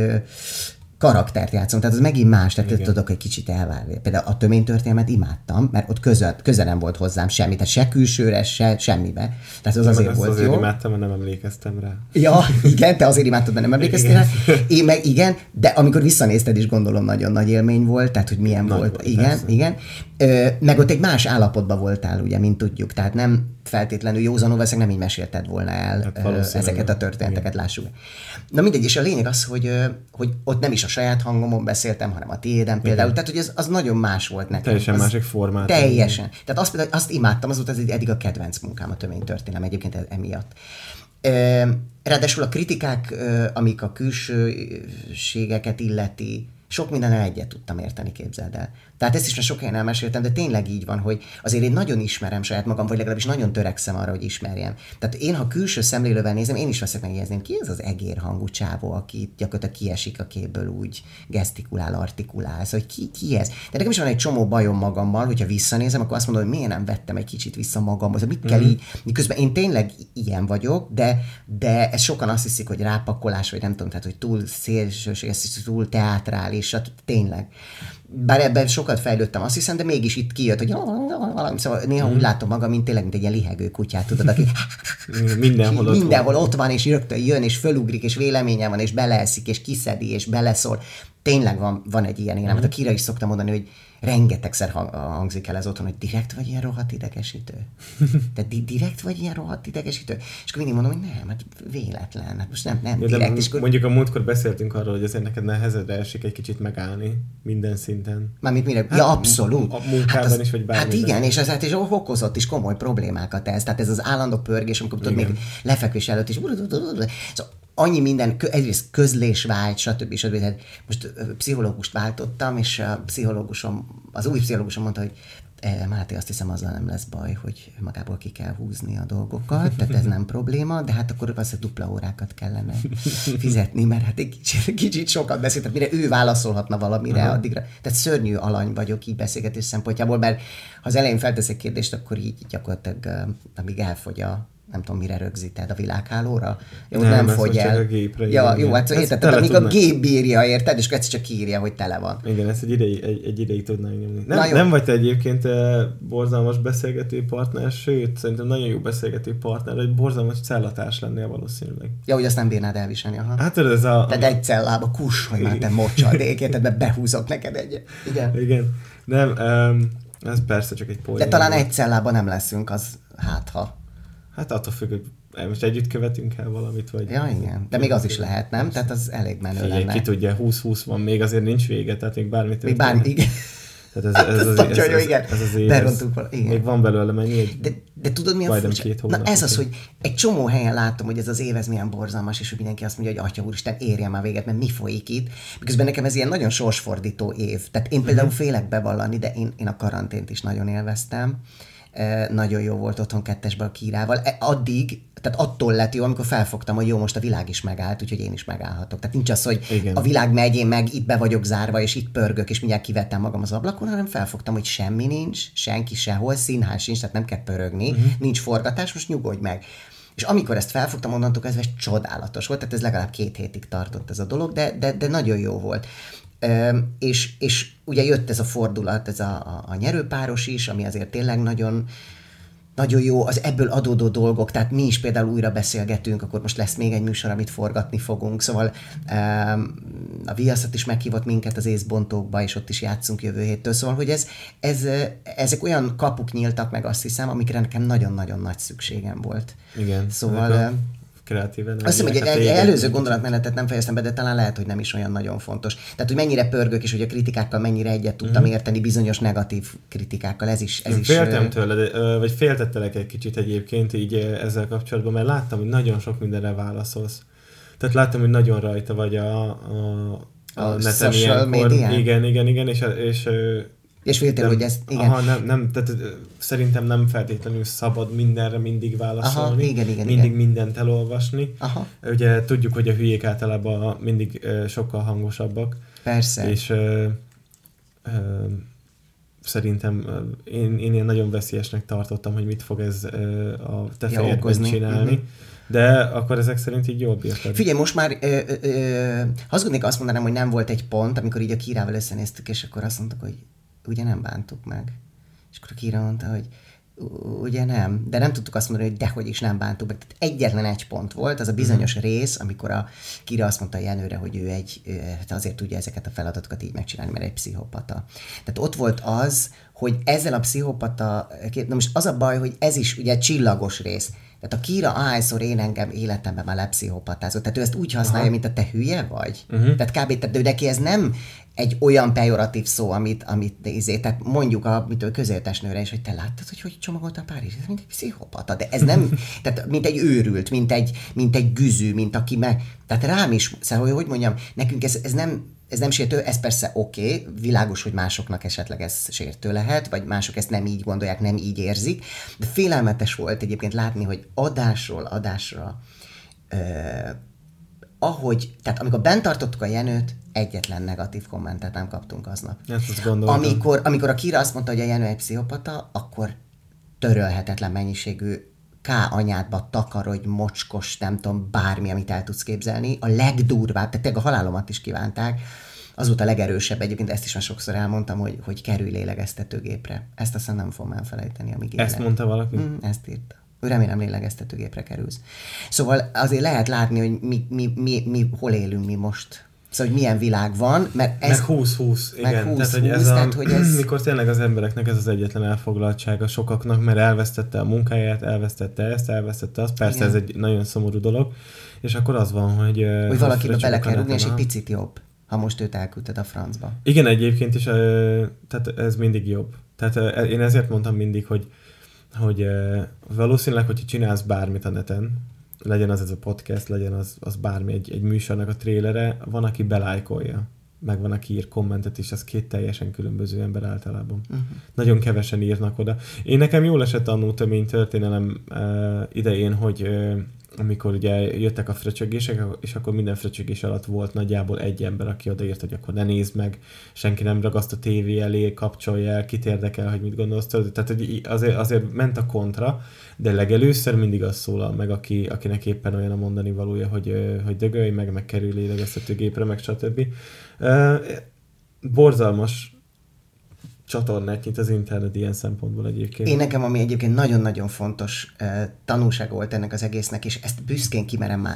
karaktert játszom, tehát az megint más, tehát Igen. tudok egy kicsit elválni. Például a töménytörténelmet imádtam, mert ott közel, közel nem volt hozzám semmi, tehát se külsőre, se semmibe. Tehát az azért volt azért jó. imádtam, mert nem emlékeztem rá. Ja, igen, te azért imádtad, mert nem emlékeztél rá. Én meg igen, de amikor visszanézted is gondolom nagyon nagy élmény volt, tehát hogy milyen nagy volt. volt. Igen, persze. igen. Ö, meg ott egy más állapotban voltál, ugye, mint tudjuk. Tehát nem feltétlenül józanul veszek, nem így mesélted volna el hát ezeket a történeteket, igen. lássuk. Na mindegy, és a lényeg az, hogy, hogy ott nem is a saját hangomon beszéltem, hanem a tiéden például. Igen. Tehát, hogy ez, az nagyon más volt nekem. Teljesen az, másik formát. Teljesen. Tehát azt, például, azt imádtam, az volt az eddig a kedvenc munkám a töménytörténelem egyébként e- emiatt. Ráadásul a kritikák, amik a külsőségeket illeti, sok mindennel egyet tudtam érteni, képzeld el. Tehát ezt is már sok helyen elmeséltem, de tényleg így van, hogy azért én nagyon ismerem saját magam, vagy legalábbis nagyon törekszem arra, hogy ismerjem. Tehát én, ha külső szemlélővel nézem, én is veszek megjegyezni, ki ez az egér hangú csávó, aki gyakorlatilag kiesik a képből úgy gesztikulál, artikulál. Szóval, hogy ki, ki ez? De nekem is van egy csomó bajom magammal, hogyha visszanézem, akkor azt mondom, hogy miért nem vettem egy kicsit vissza magamhoz. Mit kell mm-hmm. így? Miközben én tényleg ilyen vagyok, de, de ez sokan azt hiszik, hogy rápakolás, vagy nem tudom, tehát hogy túl szélsőséges, túl teátrális, tényleg bár ebben sokat fejlődtem, azt hiszem, de mégis itt kijött, hogy valami, szóval néha úgy látom magam, mint tényleg, mint egy ilyen lihegő kutyát, tudod, aki mindenhol, ott, mindenhol van. ott van, és rögtön jön, és fölugrik, és véleménye van, és beleeszik, és kiszedi, és beleszól. Tényleg van, van egy ilyen élem. Mm. A Kira is szoktam mondani, hogy rengetegszer hang- hangzik el ez otthon, hogy direkt vagy ilyen rohadt idegesítő. Te di- direkt vagy ilyen rohadt idegesítő? És akkor mindig mondom, hogy nem, hát véletlen, hát most nem, nem de direkt. És akkor, mondjuk a múltkor beszéltünk arról, hogy azért neked nehezedre esik egy kicsit megállni minden szinten. Mármint mire? Ja, abszolút. a munkában is, vagy Hát bármiben. igen, és ez hát is okozott is komoly problémákat ez. Tehát ez az állandó pörgés, amikor tudod, még lefekvés előtt is. Szóval annyi minden, egyrészt közlésvágy, stb. stb. Tehát most pszichológust váltottam, és a pszichológusom, az új pszichológusom mondta, hogy "E, Máté, azt hiszem azzal nem lesz baj, hogy magából ki kell húzni a dolgokat, tehát ez nem probléma, de hát akkor valószínűleg dupla órákat kellene fizetni, mert hát egy kicsit, kicsit sokat beszélt, tehát mire ő válaszolhatna valamire, Aha. addigra. Tehát szörnyű alany vagyok így beszélgetés szempontjából, mert ha az elején felteszek kérdést, akkor így gyakorlatilag, amíg elfogy a nem tudom, mire rögzíted a világhálóra. Jó, nem, Nem, fogy el. a gépre ja, írja. jó, hát érted, tehát amíg a tudná. gép bírja, érted, és egyszer csak kiírja, hogy tele van. Igen, ezt egy ideig, egy, egy ideig tudnánk nyomni. Nem, nem vagy te egyébként eh, borzalmas beszélgető partner, sőt, szerintem nagyon jó beszélgető partner, egy borzalmas cellatárs lennél valószínűleg. Ja, hogy azt nem bírnád elviselni, aha. Hát tudod, ez a... Tehát egy cellába kus, hogy már te mocsadék, érted, mert behúzok neked egy. Igen. Igen. Nem, um, ez persze csak egy poén. De talán egy cellában nem leszünk, az hát ha. Hát attól függ, hogy most együtt követünk el valamit, vagy... Ja, igen. De még az is lehet, nem? Tehát az elég menő Figyelj, lenne. ki tudja, 20-20 van, még azért nincs vége, tehát még bármit Még bármi, igen. Tehát ez, ez, Ez az, ez, ez, igen. ez, az év, ez, igen. Még van belőle mennyi? Egy, De, de tudod, mi a Majdnem két Na hónap, ez az, hogy egy csomó helyen látom, hogy ez az év ez milyen borzalmas, és hogy mindenki azt mondja, hogy Atya úristen, érje már véget, mert mi folyik itt. Miközben nekem ez ilyen nagyon sorsfordító év. Tehát én például Mhm. félek bevallani, de én, én a karantént is nagyon élveztem. E, nagyon jó volt otthon kettesben a kírával. E, addig, tehát attól lett jó, amikor felfogtam, hogy jó, most a világ is megállt, úgyhogy én is megállhatok. Tehát nincs az, hogy Igen. a világ megy, én meg itt be vagyok zárva, és itt pörgök, és mindjárt kivettem magam az ablakon, hanem felfogtam, hogy semmi nincs, senki sehol, színház sincs, tehát nem kell pörögni, uh-huh. nincs forgatás, most nyugodj meg. És amikor ezt felfogtam, onnantól kezdve ez csodálatos volt, tehát ez legalább két hétig tartott ez a dolog, de, de, de nagyon jó volt. És, és ugye jött ez a fordulat, ez a, a, a nyerőpáros is, ami azért tényleg nagyon, nagyon jó, az ebből adódó dolgok, tehát mi is például újra beszélgetünk, akkor most lesz még egy műsor, amit forgatni fogunk, szóval a Viaszat is meghívott minket az észbontókba, és ott is játszunk jövő héttől, szóval, hogy ez, ez, ezek olyan kapuk nyíltak meg, azt hiszem, amikre nekem nagyon-nagyon nagy szükségem volt. igen. Szóval, a eh, kreatív azt hiszem, hogy egy, energiákat egy előző gondolatmenetet nem fejeztem be, de talán lehet, hogy nem is olyan nagyon fontos. Tehát, hogy mennyire pörgök, és hogy a kritikákkal mennyire egyet tudtam Mhm. érteni, bizonyos negatív kritikákkal, ez is... Ez Én is féltem ö, tőle, de, ö, vagy féltettelek egy kicsit egyébként így ezzel kapcsolatban, mert láttam, hogy nagyon sok mindenre válaszolsz. Tehát láttam, hogy nagyon rajta vagy a, a, a, A neten social ilyenkor. médián? Igen, igen, igen, és, és És féltél, hogy ez... Igen. Aha, nem, nem, tehát szerintem nem feltétlenül szabad mindenre mindig válaszolni. Aha, igen, igen, Mindig igen. mindent elolvasni. Aha. Ugye tudjuk, hogy a hülyék általában mindig ö, sokkal hangosabbak. Persze. És ö, ö, szerintem ö, én, én ilyen nagyon veszélyesnek tartottam, hogy mit fog ez ö, a te Ja, fejedben csinálni. Mhm. De akkor ezek szerint így jól bírtad. Figyelj, most már ö, ö, ö, hazudnék azt mondanám, hogy nem volt egy pont, amikor így a Kírával összenéztük, és akkor azt mondtuk, hogy ugye nem bántuk meg. És akkor a Kíra mondta, hogy "U- ugye nem, de nem tudtuk azt mondani, hogy dehogy is nem bántuk meg. Tehát egyetlen egy pont volt, az a bizonyos rész, amikor a Kira azt mondta a Jenőre, hogy ő egy, ő, hát azért tudja ezeket a feladatokat így megcsinálni, mert egy pszichopata. Tehát ott volt az, hogy ezzel a pszichopata, na most az a baj, hogy ez is ugye csillagos rész. Tehát a Kira ahányszor én engem életemben már lepszichopatázott. Tehát ő ezt úgy használja, Aha. mint a te hülye vagy. Uh-huh. Tehát kb. Tehát ő neki ez nem egy olyan pejoratív szó, amit, amit izé, tehát mondjuk a mitől közéltesnőre is, hogy te láttad, hogy hogy csomagolta a Párizs, ez mint egy pszichopata, de ez nem, tehát mint egy őrült, mint egy, mint egy güzű, mint aki meg, tehát rám is, szóval, hogy, hogy mondjam, nekünk ez, ez nem, ez nem sértő, ez persze oké, okay, világos, hogy másoknak esetleg ez sértő lehet, vagy mások ezt nem így gondolják, nem így érzik, de félelmetes volt egyébként látni, hogy adásról adásra ö, ahogy, tehát amikor bent tartottuk a Jenőt, egyetlen negatív kommentet nem kaptunk aznap. Ezt azt gondoltam. Amikor, amikor a Kira azt mondta, hogy a Jenő egy pszichopata, akkor törölhetetlen mennyiségű K anyádba takarodj, mocskos, nem tudom, bármi, amit el tudsz képzelni. A legdurvább, tehát tényleg a halálomat is kívánták. Az volt a legerősebb, egyébként ezt is már sokszor elmondtam, hogy, hogy kerülj lélegeztetőgépre. Ezt aztán nem fogom elfelejteni, amíg Ezt élek. mondta valaki? Mm, ezt írta. Remélem lélegeztetőgépre kerülsz. Szóval azért lehet látni, hogy mi, mi, mi, mi hol élünk mi most. Szóval, hogy milyen világ van, mert ez... Meg 20-20, igen. Meg 20, tehát, hogy ez, 20, a, tehát, hogy ez- mikor tényleg az embereknek ez az egyetlen elfoglaltsága sokaknak, mert elvesztette a munkáját, elvesztette ezt, elvesztette azt. Persze Igen. ez egy nagyon szomorú dolog. És akkor az van, hogy... hogy valakibe bele kell rúgni, és egy picit jobb, ha most őt elküldted a francba. Igen, egyébként is, tehát ez mindig jobb. Tehát én ezért mondtam mindig, hogy, hogy valószínűleg, hogyha csinálsz bármit a neten, legyen az ez a podcast, legyen az, az bármi, egy, egy műsornak a trélere, van, aki belájkolja, meg van, aki ír kommentet, és az két teljesen különböző ember általában. Uh-huh. Nagyon kevesen írnak oda. Én nekem jól esett annó tömény történelem uh, idején, hogy uh, amikor ugye jöttek a fröcsögések, és akkor minden fröcsögés alatt volt nagyjából egy ember, aki odaírt, hogy akkor ne nézd meg, senki nem ragaszt a tévé elé, kapcsolja el, kit érdekel, hogy mit gondolsz tőled. Tehát hogy azért, azért ment a kontra, de legelőször mindig az szólal meg, aki, akinek éppen olyan a mondani valója, hogy, hogy dögölj meg, meg kerül lélegeztetőgépre, meg stb. Borzalmas csatornát nyit az internet ilyen szempontból egyébként. Én nekem, ami egyébként nagyon-nagyon fontos uh, tanulság volt ennek az egésznek, és ezt büszkén kimerem, uh,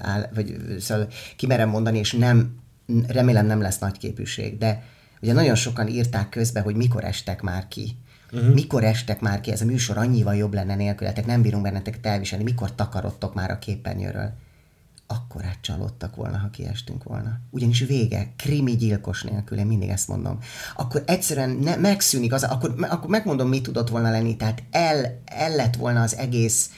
áll, vagy szóval kimerem mondani, és nem, remélem nem lesz nagy képűség, de ugye nagyon sokan írták közbe, hogy mikor estek már ki. Uh-huh. Mikor estek már ki, ez a műsor annyival jobb lenne nélkületek, nem bírunk benneteket elviselni, mikor takarodtok már a képernyőről. Akkor csalódtak volna, ha kiestünk volna. Ugyanis vége, krimi gyilkos nélkül, én mindig ezt mondom. Akkor egyszerűen ne, megszűnik az, akkor, akkor megmondom, mi tudott volna lenni, tehát el, el lett volna az egész,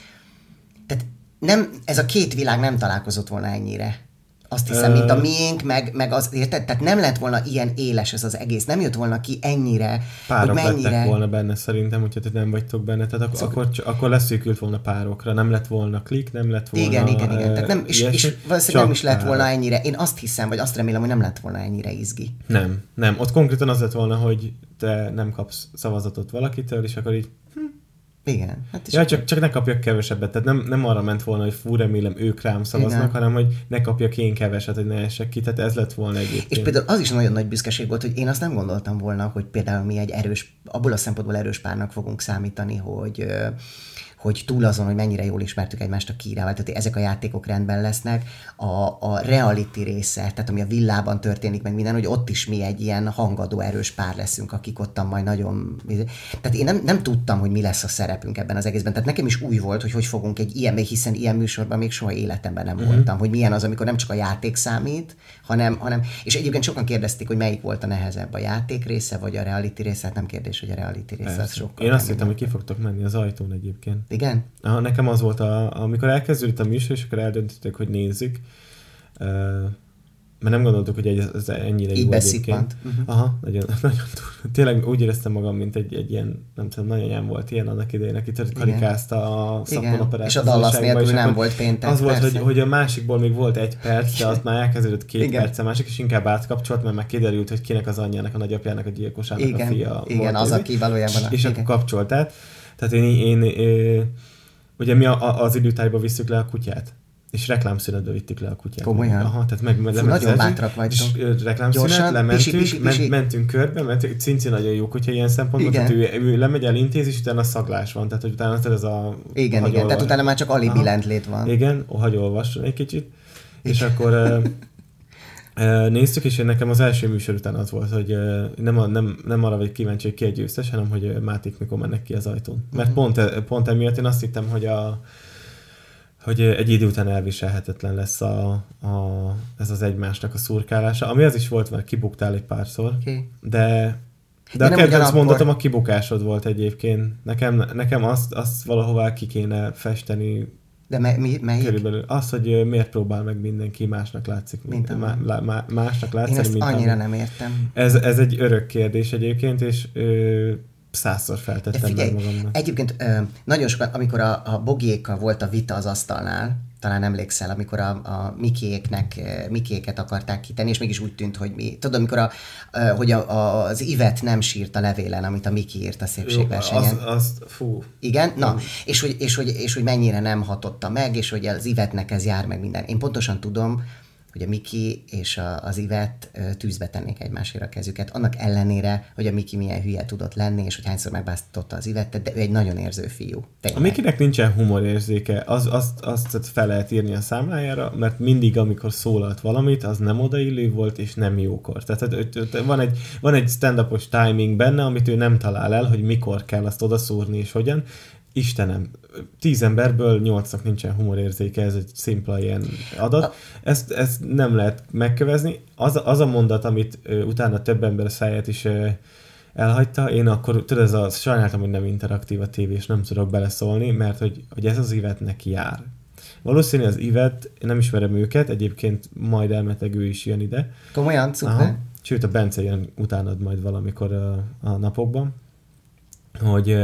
tehát nem, ez a két világ nem találkozott volna ennyire. Azt hiszem, mint a miénk, meg, meg az, érted? Tehát nem lett volna ilyen éles ez az egész, nem jött volna ki ennyire, Párok hogy mennyire... lettek volna benne szerintem, hogyha te nem vagytok benne, tehát ak- akkor, csak, akkor leszűkült volna párokra, nem lett volna klik, nem lett volna Igen, igen, igen. Tehát nem, és, ilyesmi, és valószínűleg nem is lett volna ennyire, én azt hiszem, vagy azt remélem, hogy nem lett volna ennyire izgi. Nem, nem. Ott konkrétan az lett volna, hogy te nem kapsz szavazatot valakitől, és akkor így, Igen. Hát ja, csak, csak ne kapjak kevesebbet. Tehát nem, nem arra ment volna, hogy fú, remélem ők rám szavaznak, Igen. hanem hogy ne kapjak én keveset, hogy ne essek ki. Tehát ez lett volna egyébként. És például az is nagyon nagy büszkeség volt, hogy én azt nem gondoltam volna, hogy például mi egy erős, abból a szempontból erős párnak fogunk számítani, hogy hogy túl azon, hogy mennyire jól ismertük egymást a kírával, tehát ezek a játékok rendben lesznek, a, a reality része, tehát ami a villában történik, meg minden, hogy ott is mi egy ilyen hangadó erős pár leszünk, akik ottan majd nagyon... Tehát én nem, nem tudtam, hogy mi lesz a szerepünk ebben az egészben. Tehát nekem is új volt, hogy hogy fogunk egy ilyen, hiszen ilyen műsorban még soha életemben nem uh-huh. voltam, hogy milyen az, amikor nem csak a játék számít, hanem, hanem, és egyébként sokan kérdezték, hogy melyik volt a nehezebb, a játék része, vagy a reality része, hát nem kérdés, hogy a reality része, az sokkal Én azt hittem, hogy ki fogtok menni az ajtón egyébként. Igen? Aha, nekem az volt, a, amikor elkezdődött a műsor, és akkor eldöntötték, hogy nézzük, uh, mert nem gondoltuk, hogy egy, ez ennyire Így jó egyébként. Aha, nagyon, nagyon túl. Tényleg úgy éreztem magam, mint egy, egy ilyen, nem tudom, nagyanyám volt ilyen annak idején, aki karikázta a szappan És a Dallas nélkül nem volt péntek, Az volt, persze. hogy, hogy a másikból még volt egy perc, de azt már elkezdődött két Igen. perc, a másik, és inkább átkapcsolt, mert meg kiderült, hogy kinek az anyjának, a nagyapjának, a gyilkosának Igen, a fia igen, volt. az, aki valójában És akkor kapcsolt át. Tehát én, én, én ugye mi a, a, az időtájba visszük le a kutyát. És reklámszünetbe vittük le a kutyát. Komolyan? Aha, tehát meg, Fú, lemezezzük, nagyon bátrak vagytok. És reklámszünet, lementünk, pisi, pisi, pisi. Ment, mentünk körbe, mert Cinci nagyon jó kutya ilyen szempontból, Igen. tehát ő, ő lemegy el intéz, és utána szaglás van, tehát hogy utána tudod, ez a... Igen, igen, tehát utána már csak alibi lentlét van. Igen, hagy olvasson egy kicsit. És akkor néztük, és én nekem az első műsor után az volt, hogy nem, a, nem, nem arra vagy kíváncsi, hogy ki egy győztes, hanem hogy Máték mikor mennek ki az ajtón. Mert Mhm. pont, e- pont emiatt én azt hittem, hogy a hogy egy idő után elviselhetetlen lesz a, a, ez az egymásnak a szurkálása, ami az is volt, mert kibuktál egy párszor, Oké. de de nem a kedvenc mondatom a kibukásod volt egyébként. Nekem, nekem azt, azt valahová ki kéne festeni De me, mi, melyik? Körülbelül az, hogy miért próbál meg mindenki másnak látszik, Mint má, lá, má, másnak Én látszani, ezt mint annyira ami. nem értem. Ez, ez egy örök kérdés egyébként, és ö, százszor De feltettem figyelj, meg magamnak. egyébként nagyon sokan, amikor a, a bogiékkal volt a vita az asztalnál, talán emlékszel, amikor a, a Mikiéknek, Mikiéket akarták kitenni, és mégis úgy tűnt, hogy mi, tudod, amikor a, hogy a, a, az Ivet nem sírt a levélen, amit a Miki írt a szépségversenyen. az, az, fú, Igen, na, és hogy, és, hogy, és hogy mennyire nem hatotta meg, és hogy az Ivetnek ez jár meg minden. Én pontosan tudom, hogy a Miki és a, az Ivet tűzbe tennék egymásért a kezüket. Annak ellenére, hogy a Miki milyen hülye tudott lenni, és hogy hányszor megbáztotta az Ivettet, de ő egy nagyon érző fiú. A Mikinek nincsen humorérzéke, az, azt, azt fel lehet írni a számlájára, mert mindig, amikor szólalt valamit, az nem odaillő volt, és nem jókor. Tehát, tehát van egy, van egy stand-upos timing benne, amit ő nem talál el, hogy mikor kell azt odaszúrni, és hogyan, Istenem, tíz emberből nyolcnak nincsen humorérzéke, ez egy szimpla ilyen adat. Ezt, ezt nem lehet megkövezni. Az, az a mondat, amit ö, utána több ember száját is ö, elhagyta, én akkor, tudod, ez a, sajnáltam, hogy nem interaktív a tévé, és nem tudok beleszólni, mert hogy, hogy ez az ivet neki jár. Valószínű az Ivet, én nem ismerem őket, egyébként majd elmeteg ő is jön ide. Komolyan, szuper. Sőt, a Bence jön utánad majd valamikor a, a napokban, hogy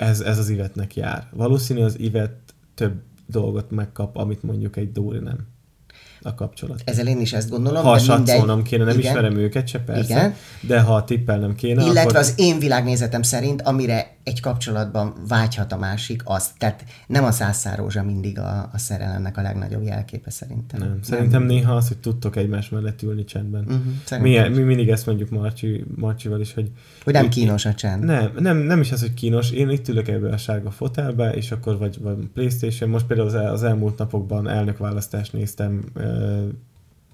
ez, ez az Ivetnek jár. Valószínű az Ivet több dolgot megkap, amit mondjuk egy Dóri nem a kapcsolat. Ezzel én is ezt gondolom. Ha satszolnom mindegy... kéne, nem igen. ismerem őket se persze, igen. de ha tippelnem kéne, Illetve akkor... az én világnézetem szerint, amire egy kapcsolatban vágyhat a másik, az. Tehát nem a százszárózsa mindig a, a szerelemnek a legnagyobb jelképe szerintem. Nem. Szerintem nem. néha az, hogy tudtok egymás mellett ülni csendben. Uh-huh, mi, mi, mindig ezt mondjuk Marcsi, Marcsival is, hogy... Hogy nem kínos a csend. Nem, nem, nem is az, hogy kínos. Én itt ülök ebbe a sárga fotelbe, és akkor vagy, vagy Playstation. Most például az, el, az elmúlt napokban elnökválasztást néztem uh,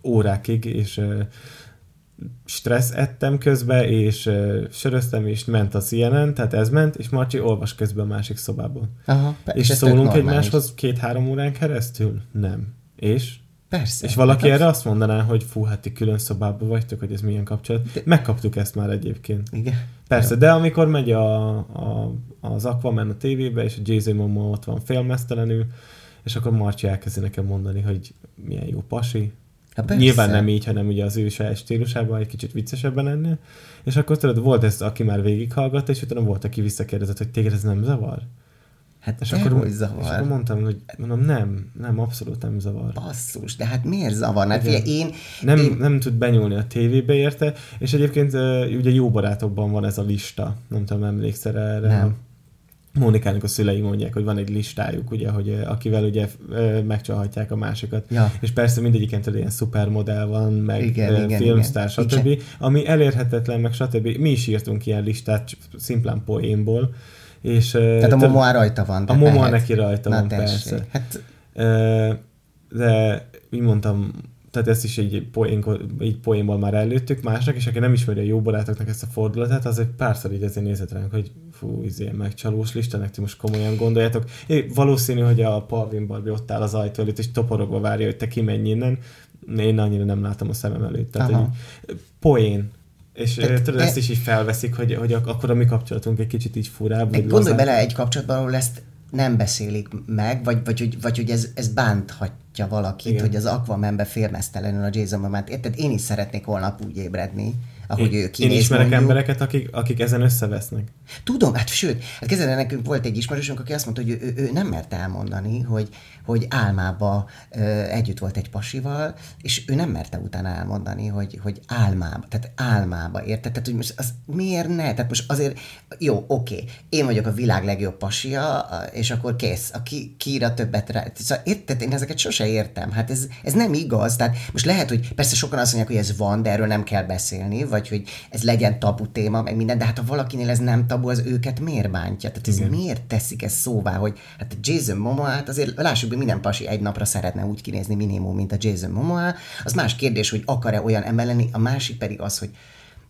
órákig, és uh, stressz ettem közben, és uh, söröztem, és ment a CNN, tehát ez ment, és Marcsi olvas közben a másik szobában. Aha, és szólunk egymáshoz két-három órán keresztül? Nem. És? Persze. És valaki hát erre azt mondaná, hogy fú, hát ti külön szobában vagytok, hogy ez milyen kapcsolat. De... Megkaptuk ezt már egyébként. Igen. Persze, Jó. de amikor megy a, a, az Aquaman a tévébe, és a Jason Momoa ott van félmeztelenül, és akkor Marci elkezdi nekem mondani, hogy milyen jó pasi, Hát Nyilván nem így, hanem ugye az ő saját stílusában egy kicsit viccesebben ennél. És akkor tudod, volt ez, aki már végighallgatta, és utána volt, aki visszakérdezett, hogy téged ez nem zavar? Hát és akkor, hogy zavar. És akkor mondtam, hogy mondom, nem, nem, abszolút nem zavar. Basszus, de hát miért zavar? Hát figyelj, én, nem, én... nem tud benyúlni a tévébe érte, és egyébként ugye jó barátokban van ez a lista, nem tudom, emlékszel erre. Nem. Mónikának a szülei mondják, hogy van egy listájuk, ugye, hogy akivel ugye megcsalhatják a másikat. Ja. És persze mindegyiken tudod, ilyen szupermodell van, meg igen, filmsztár, igen. stb. Igen. Ami elérhetetlen, meg stb. Mi is írtunk ilyen listát szimplán poénból. És, Tehát a Momoa rajta van. A Momoa neki rajta Na, van, tessék. persze. Hát... De, úgy mondtam, tehát ezt is egy, poén, egy poénból már előttük másnak, és aki nem ismeri a jó barátoknak ezt a fordulatát, az egy párszor így azért nézett ránk, hogy fú, izé, megcsalós lista, ti most komolyan gondoljátok. É, valószínű, hogy a Parvin Barbie ott áll az ajtó előtt, és toporogva várja, hogy te kimenj innen. Én annyira nem látom a szemem előtt. Tehát, hogy poén, és Tehát tudod, e... ezt is így felveszik, hogy, hogy akkor a mi kapcsolatunk egy kicsit így furább. Gondolj lazán. bele egy kapcsolatban, ahol ezt nem beszélik meg, vagy, vagy, vagy, vagy hogy ez, ez bánthatja valakit, Igen. hogy az Aquamanbe félmeztelenül a Jason Momoa-t. Érted? Én is szeretnék holnap úgy ébredni, ahogy én, ő kinéz. Én ismerek mondjuk. embereket, akik, akik ezen összevesznek. Tudom, hát sőt, hát kezdetben nekünk volt egy ismerősünk, aki azt mondta, hogy ő, ő, nem mert elmondani, hogy, hogy álmába ö, együtt volt egy pasival, és ő nem merte utána elmondani, hogy, hogy álmába, tehát álmába, érted? Tehát, hogy most az miért ne? Tehát most azért, jó, oké, én vagyok a világ legjobb pasia, és akkor kész, aki kiír többet rá. Szóval érted? Én ezeket sose értem. Hát ez, ez nem igaz. Tehát most lehet, hogy persze sokan azt mondják, hogy ez van, de erről nem kell beszélni, vagy hogy ez legyen tabu téma, meg minden, de hát ha valakinél ez nem tabu, az őket miért bántja? Tehát ez Igen. miért teszik ezt szóvá, hogy hát Jason Momoa, hát azért lássuk, hogy minden pasi egy napra szeretne úgy kinézni minimum, mint a Jason Momoa. Az más kérdés, hogy akar-e olyan ember lenni, a másik pedig az, hogy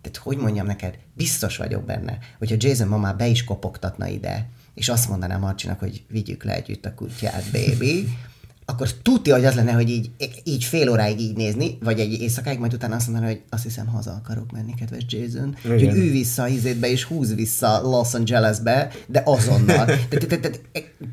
tehát hogy mondjam neked, biztos vagyok benne, hogyha Jason Momoa be is kopogtatna ide, és azt mondaná Marcsinak, hogy vigyük le együtt a kutyát, baby, akkor tudja, hogy az lenne, hogy így, így fél óráig így nézni, vagy egy éjszakáig, majd utána azt mondani, hogy azt hiszem haza akarok menni, kedves Jason. Igen. Úgyhogy ülj vissza a izétbe, és húz vissza Los Angelesbe, de azonnal.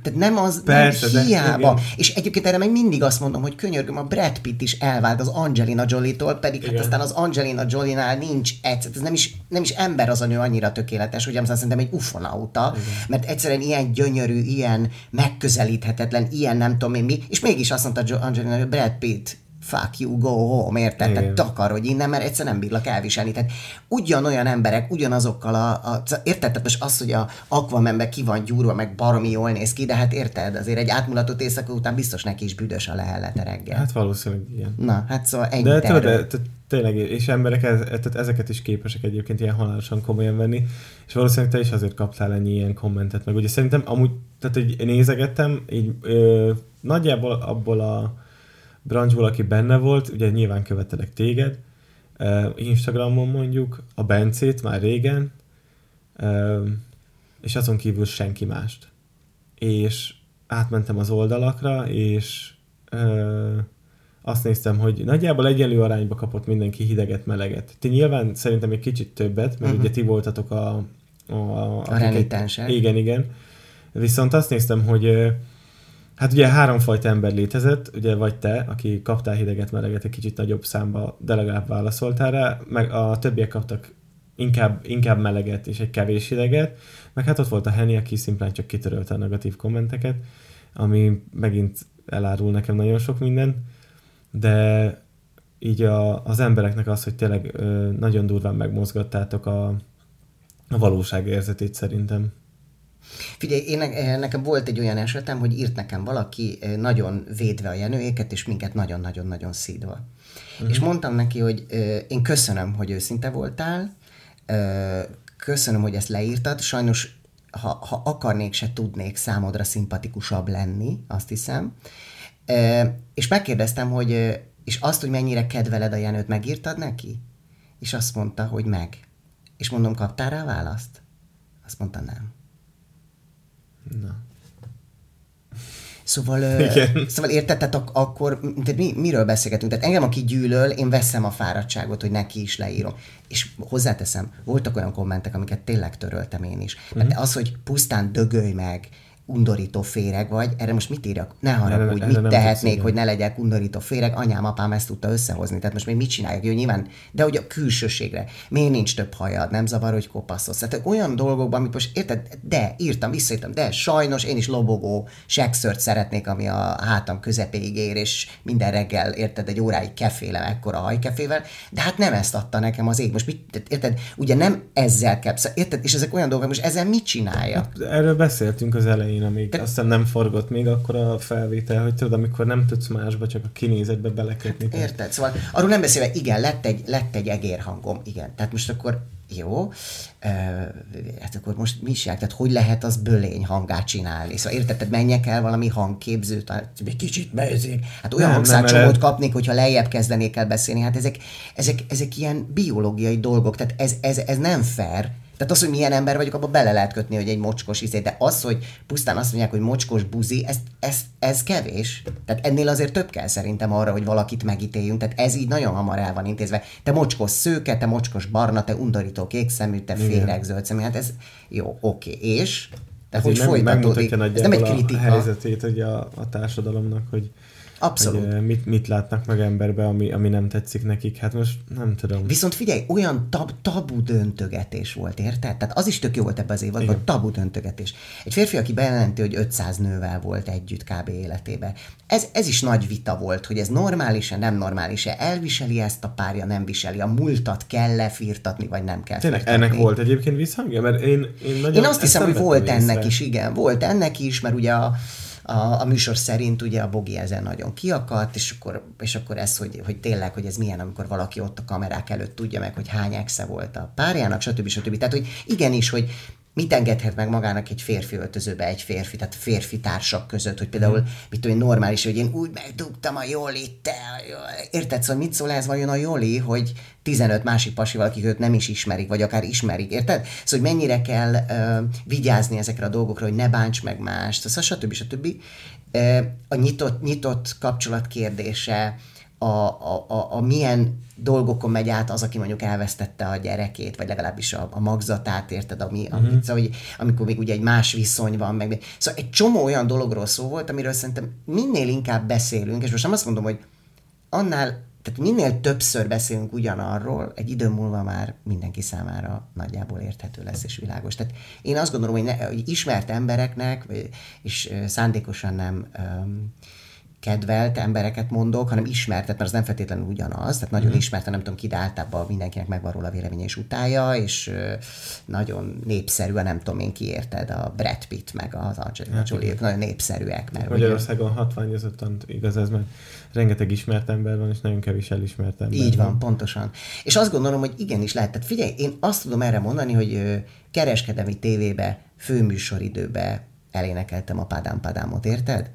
Tehát nem az, Persze, nem hiába. De, és egyébként erre meg mindig azt mondom, hogy könyörgöm, a Brad Pitt is elvált az Angelina Jolie-tól, pedig hát igen. hát aztán az Angelina Jolie-nál nincs egy, ez nem is, nem is ember az a nő annyira tökéletes, hogy aztán szerintem egy ufonauta, igen. mert egyszerűen ilyen gyönyörű, ilyen megközelíthetetlen, ilyen nem tudom én mi, és mégis azt mondta Angelina, hogy Brad Pitt fuck you, go home, érted? Igen. Tehát takarodj innen, mert egyszer nem bírlak elviselni. Tehát ugyanolyan emberek, ugyanazokkal a, a érted? Tehát most az, hogy a Aquamanben ki van gyúrva, meg baromi jól néz ki, de hát érted? Azért egy átmulatott éjszaka után biztos neki is büdös a lehellete reggel. Hát valószínűleg igen. Na, hát szóval ennyi De tudod, tényleg, és emberek ez, tehát ezeket is képesek egyébként ilyen halálosan komolyan venni, és valószínűleg te is azért kaptál ennyi ilyen kommentet, meg ugye szerintem amúgy, tehát hogy nézegettem, így ö, nagyjából abból a branchból, aki benne volt, ugye nyilván követelek téged, Instagramon mondjuk, a Bencét már régen, és azon kívül senki mást. És átmentem az oldalakra, és azt néztem, hogy nagyjából egyenlő arányba kapott mindenki hideget, meleget. Ti nyilván szerintem egy kicsit többet, mert uh-huh. ugye ti voltatok a... A, A renitensek. Igen, igen. Viszont azt néztem, hogy hát ugye háromfajta ember létezett, ugye vagy te, aki kaptál hideget, meleget egy kicsit nagyobb számba, de legalább válaszoltál rá, meg a többiek kaptak inkább, inkább meleget és egy kevés hideget, meg hát ott volt a Henny, aki szimplán csak kitörölte a negatív kommenteket, ami megint elárul nekem nagyon sok mindent, de így a, az embereknek az, hogy tényleg ö, nagyon durván megmozgattátok a, a valóság érzetét szerintem. Figyelj, én, ne- nekem volt egy olyan esetem, hogy írt nekem valaki eh, nagyon védve a jenőéket, és minket nagyon-nagyon-nagyon szídva. Uh-huh. És mondtam neki, hogy ö, én köszönöm, hogy őszinte voltál, köszönöm, hogy ezt leírtad, sajnos ha, ha akarnék, se tudnék számodra szimpatikusabb lenni, azt hiszem. És megkérdeztem, hogy és azt, hogy mennyire kedveled a Jenőt, megírtad neki? És azt mondta, hogy meg. És mondom, kaptál rá választ? Azt mondta, nem. Na. Szóval, Igen. szóval érted, tehát ak- akkor tehát mi, miről beszélgetünk? Tehát engem, aki gyűlöl, én veszem a fáradtságot, hogy neki is leírom. És hozzáteszem, voltak olyan kommentek, amiket tényleg töröltem én is. Mhm. Mert az, hogy pusztán dögölj meg, undorító féreg vagy, erre most mit írjak? Ne haragudj, mit tehetnék, hogy ne legyek undorító féreg? Anyám, apám ezt tudta összehozni, tehát most még mit csináljak? Jó, nyilván, de hogy a külsőségre. Miért nincs több hajad? Nem zavar, hogy kopaszolsz? Tehát olyan dolgokban, amit most érted, de írtam, visszaírtam, de sajnos én is lobogó sekszört szeretnék, ami a hátam közepéig ér, és minden reggel, érted, egy óráig kefélem ekkora hajkefével, de hát nem ezt adta nekem az ég. Most mit, érted, ugye nem ezzel kell, szóval érted, és ezek olyan dolgok, most ezzel mit csinálja? Erről beszéltünk az elején, amíg De... aztán nem forgott még akkor a felvétel, hogy tudod, amikor nem tudsz másba, csak a kinézetbe belekötni. Tehát- Érted? Szóval arról nem beszélve, igen, lett egy, lett egy egérhangom, igen. Tehát most akkor jó, uh, hát akkor most mi is jár? Tehát hogy lehet az bölény hangát csinálni? Szóval érted, tehát menjek el valami hangképzőt, hát egy kicsit bezzék. Hát olyan hangszárcsomót kapnék, hogyha lejjebb kezdenék el beszélni. Hát ezek, ezek, ezek ilyen biológiai dolgok, tehát ez, ez, ez nem fair. Tehát az, hogy milyen ember vagyok, abba bele lehet kötni, hogy egy mocskos izé, de az, hogy pusztán azt mondják, hogy mocskos buzi, ez, ez, ez kevés. Tehát ennél azért több kell szerintem arra, hogy valakit megítéljünk. Tehát ez így nagyon hamar el van intézve. Te mocskos szőke, te mocskos barna, te undorító kékszemű, te féreg zöld szemű. Hát ez jó, oké. És? Tehát Ez hogy így meg- folytatódik? Ez nem egy kritika. a helyzetét ugye a, a társadalomnak, hogy, Abszolút. hogy mit, mit látnak meg emberbe, ami, ami nem tetszik nekik. Hát most nem tudom. Viszont figyelj, olyan tab, tabu döntögetés volt, érted? Tehát az is tök jó volt ebbe az évadban, Igen. tabu döntögetés. Egy férfi, aki bejelenti, hogy 500 nővel volt együtt kb. életében. Ez, ez is nagy vita volt, hogy ez normális-e, nem normális-e, elviseli ezt a párja, nem viseli, a múltat kell-e firtatni, vagy nem kell Tényleg firtatni. ennek volt egyébként visszhangja? Mert én, én, nagyon Én azt hiszem, hogy volt észre. ennek is, igen. Volt ennek is, mert ugye a, a, a műsor szerint ugye a Bogi ezen nagyon kiakadt, és akkor, és akkor ez, hogy, hogy tényleg, hogy ez milyen, amikor valaki ott a kamerák előtt tudja meg, hogy hány exe volt a párjának, stb. stb. Tehát, hogy igenis, hogy mit engedhet meg magának egy férfi öltözőbe egy férfi, tehát férfi társak között, hogy például, Mhm. mit tudom, én, normális, hogy én úgy megdugtam a Jolit, te, érted, szóval mit szól ez vajon a Joli, hogy 15 másik pasival, akik őt nem is ismerik, vagy akár ismerik, érted? Szóval, hogy mennyire kell uh, vigyázni ezekre a dolgokra, hogy ne bánts meg mást, szóval stb. stb. Uh, a nyitott, nyitott kapcsolat kérdése, a, a, a, a milyen dolgokon megy át az, aki mondjuk elvesztette a gyerekét, vagy legalábbis a, a magzatát, érted, ami, uh-huh. amit, szóval, hogy, amikor még ugye egy más viszony van, meg, szóval egy csomó olyan dologról szó volt, amiről szerintem minél inkább beszélünk, és most nem azt mondom, hogy annál, tehát minél többször beszélünk ugyanarról, egy idő múlva már mindenki számára nagyjából érthető lesz és világos. Tehát én azt gondolom, hogy, ne, hogy ismert embereknek, és szándékosan nem öm, kedvelt embereket mondok, hanem ismertet, mert az nem feltétlenül ugyanaz, tehát nagyon mm. ismert, nem tudom ki, de általában mindenkinek megvan róla véleménye és utája, és nagyon népszerű, nem tudom én ki érted, a Brad Pitt meg az Angelina hát, Jolie, nagyon népszerűek. Mert Magyarországon ugye... hatványozottan igaz ez, mert rengeteg ismert ember van, és nagyon kevés elismert ember Így van, van, pontosan. És azt gondolom, hogy igenis lehet. Tehát figyelj, én azt tudom erre mondani, hogy kereskedelmi tévébe, főműsoridőbe, elénekeltem a Padám Padámot, érted?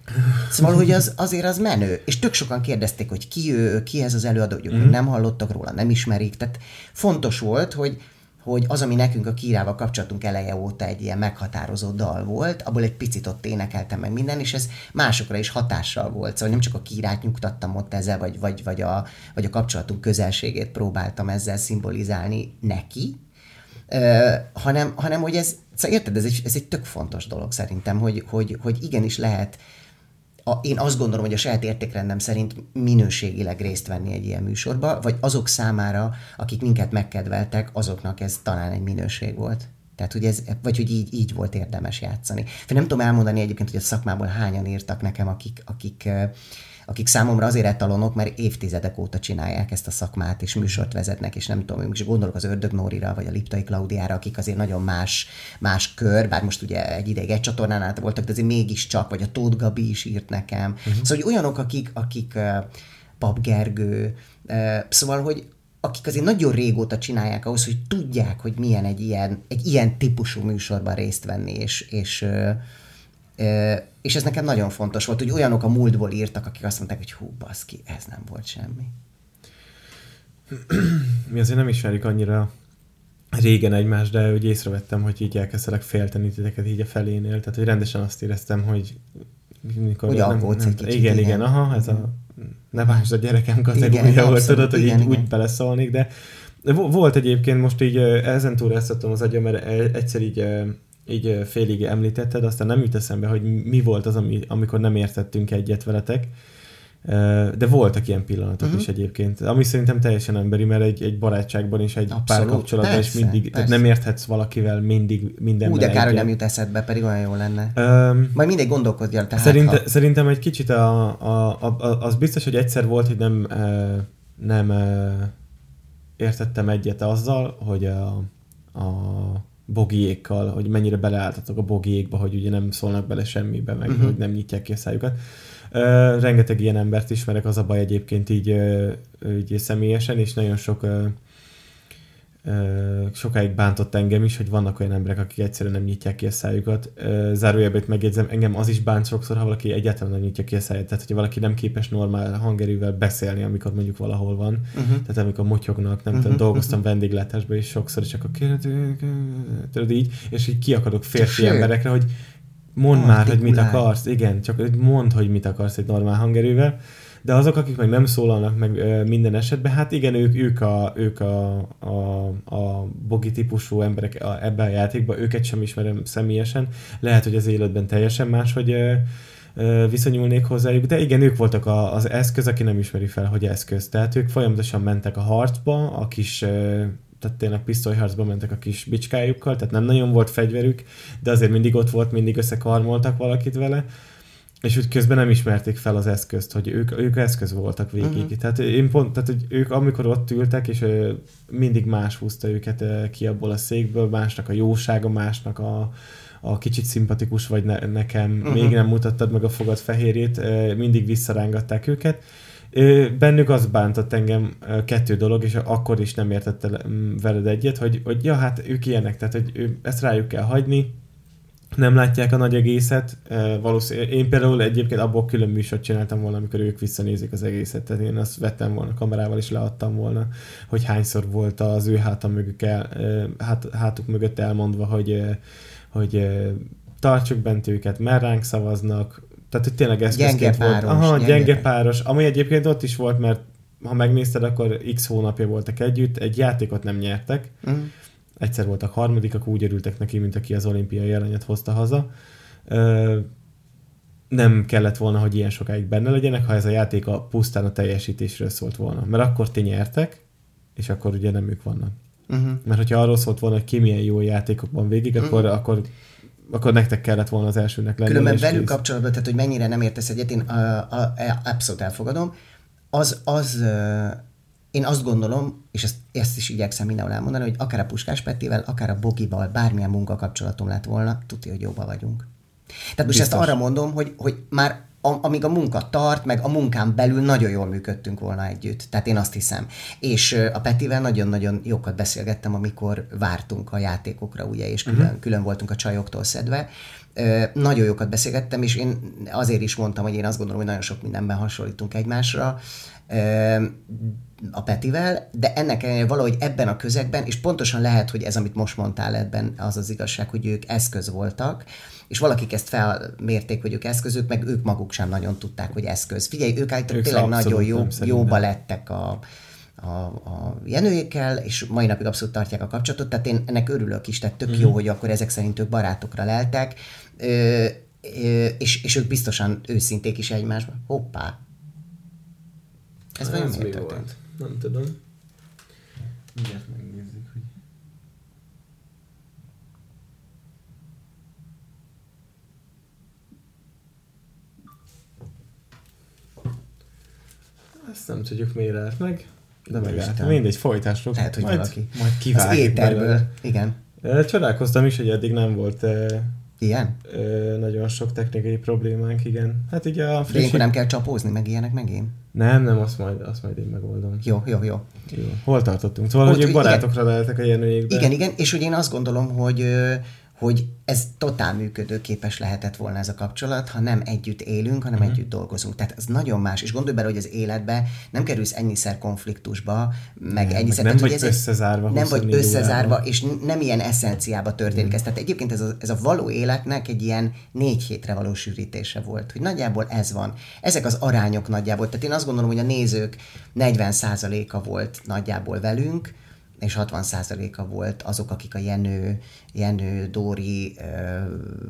Szóval, hogy az, azért az menő. És tök sokan kérdezték, hogy ki ő, ki ez az előadó, hogy mm-hmm. nem hallottak róla, nem ismerik. Tehát fontos volt, hogy, hogy az, ami nekünk a Kírával kapcsolatunk eleje óta egy ilyen meghatározó dal volt, abból egy picit ott énekeltem meg minden, és ez másokra is hatással volt. Szóval nem csak a Kírát nyugtattam ott ezzel, vagy, vagy, vagy, a, vagy a kapcsolatunk közelségét próbáltam ezzel szimbolizálni neki, hanem, hanem hogy ez, szóval érted, ez egy, ez egy tök fontos dolog szerintem, hogy, hogy, hogy igenis lehet a, én azt gondolom, hogy a saját értékrendem szerint minőségileg részt venni egy ilyen műsorba, vagy azok számára, akik minket megkedveltek, azoknak ez talán egy minőség volt. Tehát, hogy ez, vagy hogy így, így volt érdemes játszani. Nem tudom elmondani egyébként, hogy a szakmából hányan írtak nekem, akik, akik akik számomra azért etalonok, mert évtizedek óta csinálják ezt a szakmát, és műsort vezetnek, és nem tudom, és gondolok az Ördög Nórira, vagy a Liptai Klaudiára, akik azért nagyon más, más kör, bár most ugye egy ideig egy csatornán át voltak, de azért mégiscsak, vagy a Tóth Gabi is írt nekem. Uh-huh. Szóval, hogy olyanok, akik, akik uh, Pap Gergő, uh, szóval, hogy akik azért nagyon régóta csinálják ahhoz, hogy tudják, hogy milyen egy ilyen, egy ilyen típusú műsorban részt venni, és, és uh, és ez nekem nagyon fontos volt, hogy olyanok a múltból írtak, akik azt mondták, hogy hú, baszki, ez nem volt semmi. Mi azért nem ismerjük annyira régen egymást, de úgy észrevettem, hogy így elkezdtek félteni titeket így a felénél, tehát hogy rendesen azt éreztem, hogy mikor hogy nem, nem, egy kicsit, igen, igen, igen, aha, ez a ne vásd a gyerekem kategória volt, tudod, hogy igen, így igen. úgy beleszólnék, de volt egyébként most így ezen túl ezt az agyam, mert egyszer így így félig említetted, aztán nem jut eszembe, hogy mi volt az, ami, amikor nem értettünk egyet veletek. De voltak ilyen pillanatok uh-huh. is egyébként, ami szerintem teljesen emberi, mert egy, egy barátságban is, egy párkapcsolatban is mindig, persze. tehát nem érthetsz valakivel mindig minden. Úgy, de kár, hogy nem jut eszedbe, pedig olyan jó lenne. Um, Majd mindegy gondolkodjál. Tehát szerinte, ha... Szerintem egy kicsit a, a, a, a, az biztos, hogy egyszer volt, hogy nem, nem értettem egyet azzal, hogy a, a bogiékkal, hogy mennyire beleálltatok a bogiékba, hogy ugye nem szólnak bele semmibe, meg uh-huh. hogy nem nyitják ki a szájukat. Uh, rengeteg ilyen embert ismerek, az a baj egyébként így, uh, így személyesen, és nagyon sok uh, sokáig bántott engem is, hogy vannak olyan emberek, akik egyszerűen nem nyitják ki a szájukat. Zárójelben megjegyzem, engem az is bánt sokszor, ha valaki egyáltalán nem nyitja ki a száját. Tehát, hogy valaki nem képes normál hangerővel beszélni, amikor mondjuk valahol van. Uh-huh. Tehát amikor motyognak, nem uh-huh. tudom, dolgoztam vendéglátásban is sokszor, és akkor tudod így, és így kiakadok férfi Sőt. emberekre, hogy mondd már, hogy mit akarsz. Igen, csak mondd, hogy mit akarsz egy normál hangerővel de azok, akik meg nem szólalnak meg minden esetben, hát igen, ők, ők, a, ők a, a, a bogi típusú emberek a, ebben a játékban, őket sem ismerem személyesen, lehet, hogy az életben teljesen más, hogy viszonyulnék hozzájuk, de igen, ők voltak a, az eszköz, aki nem ismeri fel, hogy eszköz. Tehát ők folyamatosan mentek a harcba, a kis tehát tényleg pisztolyharcba mentek a kis bicskájukkal, tehát nem nagyon volt fegyverük, de azért mindig ott volt, mindig összekarmoltak valakit vele, és úgy közben nem ismerték fel az eszközt, hogy ők, ők eszköz voltak végig. Uh-huh. Tehát én pont, tehát hogy ők amikor ott ültek, és mindig más húzta őket ki abból a székből, másnak a jósága, másnak a, a kicsit szimpatikus vagy ne, nekem, uh-huh. még nem mutattad meg a fogad fehérjét, mindig visszarángatták őket. Bennük az bántott engem kettő dolog, és akkor is nem értette veled egyet, hogy, hogy ja, hát ők ilyenek, tehát hogy ezt rájuk kell hagyni, nem látják a nagy egészet. Valószínűleg én például egyébként abból külön műsort csináltam volna, amikor ők visszanézik az egészet. Tehát én azt vettem volna kamerával, és leadtam volna, hogy hányszor volt az ő hátam mögük el, hát, hátuk mögött elmondva, hogy, hogy tartsuk bent őket, mert ránk szavaznak. Tehát, hogy tényleg eszközként gyenge volt. Páros, Aha, gyenge, gyenge páros. Ami egyébként ott is volt, mert ha megnézted, akkor x hónapja voltak együtt, egy játékot nem nyertek. Uh-huh egyszer voltak harmadikak, úgy örültek neki, mint aki az olimpiai aranyat hozta haza. Nem kellett volna, hogy ilyen sokáig benne legyenek, ha ez a játék a pusztán a teljesítésről szólt volna. Mert akkor ti nyertek, és akkor ugye nem ők vannak. Uh-huh. Mert hogyha arról szólt volna, hogy ki milyen jó játékokban végig, uh-huh. akkor, akkor akkor nektek kellett volna az elsőnek lenni. Különben velük kész. kapcsolatban, tehát hogy mennyire nem értesz egyet, én a, a, a, abszolút elfogadom. Az, az én azt gondolom, és ezt, ezt is igyekszem mindenhol elmondani, hogy akár a Puskás Petivel, akár a Bogival, bármilyen munkakapcsolatom lett volna, tudja, hogy jobban vagyunk. Tehát most ezt Biztos. arra mondom, hogy, hogy már a, amíg a munka tart, meg a munkán belül nagyon jól működtünk volna együtt. Tehát én azt hiszem. És a Petivel nagyon-nagyon jókat beszélgettem, amikor vártunk a játékokra, ugye, és külön, uh-huh. külön voltunk a csajoktól szedve. Ö, nagyon jókat beszélgettem, és én azért is mondtam, hogy én azt gondolom, hogy nagyon sok mindenben hasonlítunk egymásra ö, a Petivel, de ennek ellenére valahogy ebben a közegben, és pontosan lehet, hogy ez, amit most mondtál ebben, az az igazság, hogy ők eszköz voltak, és valakik ezt felmérték, hogy ők eszközök, meg ők maguk sem nagyon tudták, hogy eszköz. Figyelj, ők állítólag tényleg nagyon jó, jóba lettek a, a, a Jenőjékkel, és mai napig abszolút tartják a kapcsolatot, tehát én ennek örülök is, tehát tök Mhm. mm-hmm. jó, hogy akkor ezek szerint ők barátokra leltek, ö, ö, és, és ők biztosan őszinték is egymásban. Hoppá! Ez vajon Ez miért mi történt? volt? Nem tudom. Mindjárt megnézzük, hogy... Ezt nem tudjuk, miért állt meg, de megállt. Mindegy, folytassuk. Lehet, hogy majd, valaki. Majd Az kivágjuk éterből, belőle. igen. Csodálkoztam is, hogy eddig nem volt Ilyen? ö, nagyon sok technikai problémánk, igen. Hát így a frissít... ilyenkor nem kell csapózni, meg ilyenek megint? Nem, nem, azt majd, azt majd én megoldom. Jó, jó, jó. Jó. Hol tartottunk? Szóval, Ott, hogy ők igen. barátokra lehetek a jenőjékbe. Igen, igen, és hogy én azt gondolom, hogy hogy ez totál működőképes lehetett volna ez a kapcsolat, ha nem együtt élünk, hanem uh-huh. együtt dolgozunk. Tehát ez nagyon más, és gondolj bele, hogy az életbe nem kerülsz ennyiszer konfliktusba, meg Nem, ennyiszer... meg nem tehát, vagy összezárva Nem vagy 24 összezárva, órában. és nem ilyen eszenciába történik ez. Tehát egyébként ez a, ez a való életnek egy ilyen négy hétre való sűrítése volt, hogy nagyjából ez van. Ezek az arányok nagyjából. Tehát én azt gondolom, hogy a nézők 40%-a volt nagyjából velünk, és 60%-a volt azok, akik a Jenő, Jenő, Dóri,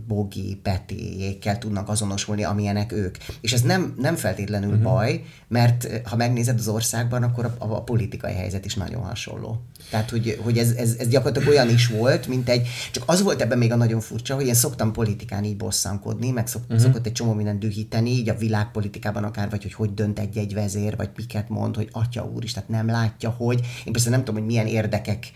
Bogi, Petiékkel tudnak azonosulni, amilyenek ők. És ez nem, nem feltétlenül uh-huh. baj, mert ha megnézed az országban, akkor a, a, a politikai helyzet is nagyon hasonló. Tehát, hogy, hogy ez, ez, ez gyakorlatilag olyan is volt, mint egy, csak az volt ebben még a nagyon furcsa, hogy én szoktam politikán így bosszankodni, meg szok, uh-huh. szokott egy csomó minden dühíteni, így a világpolitikában akár, vagy hogy hogy dönt egy-egy vezér, vagy miket mond, hogy atya úr is, tehát nem látja, hogy. Én persze nem tudom, hogy milyen érdekek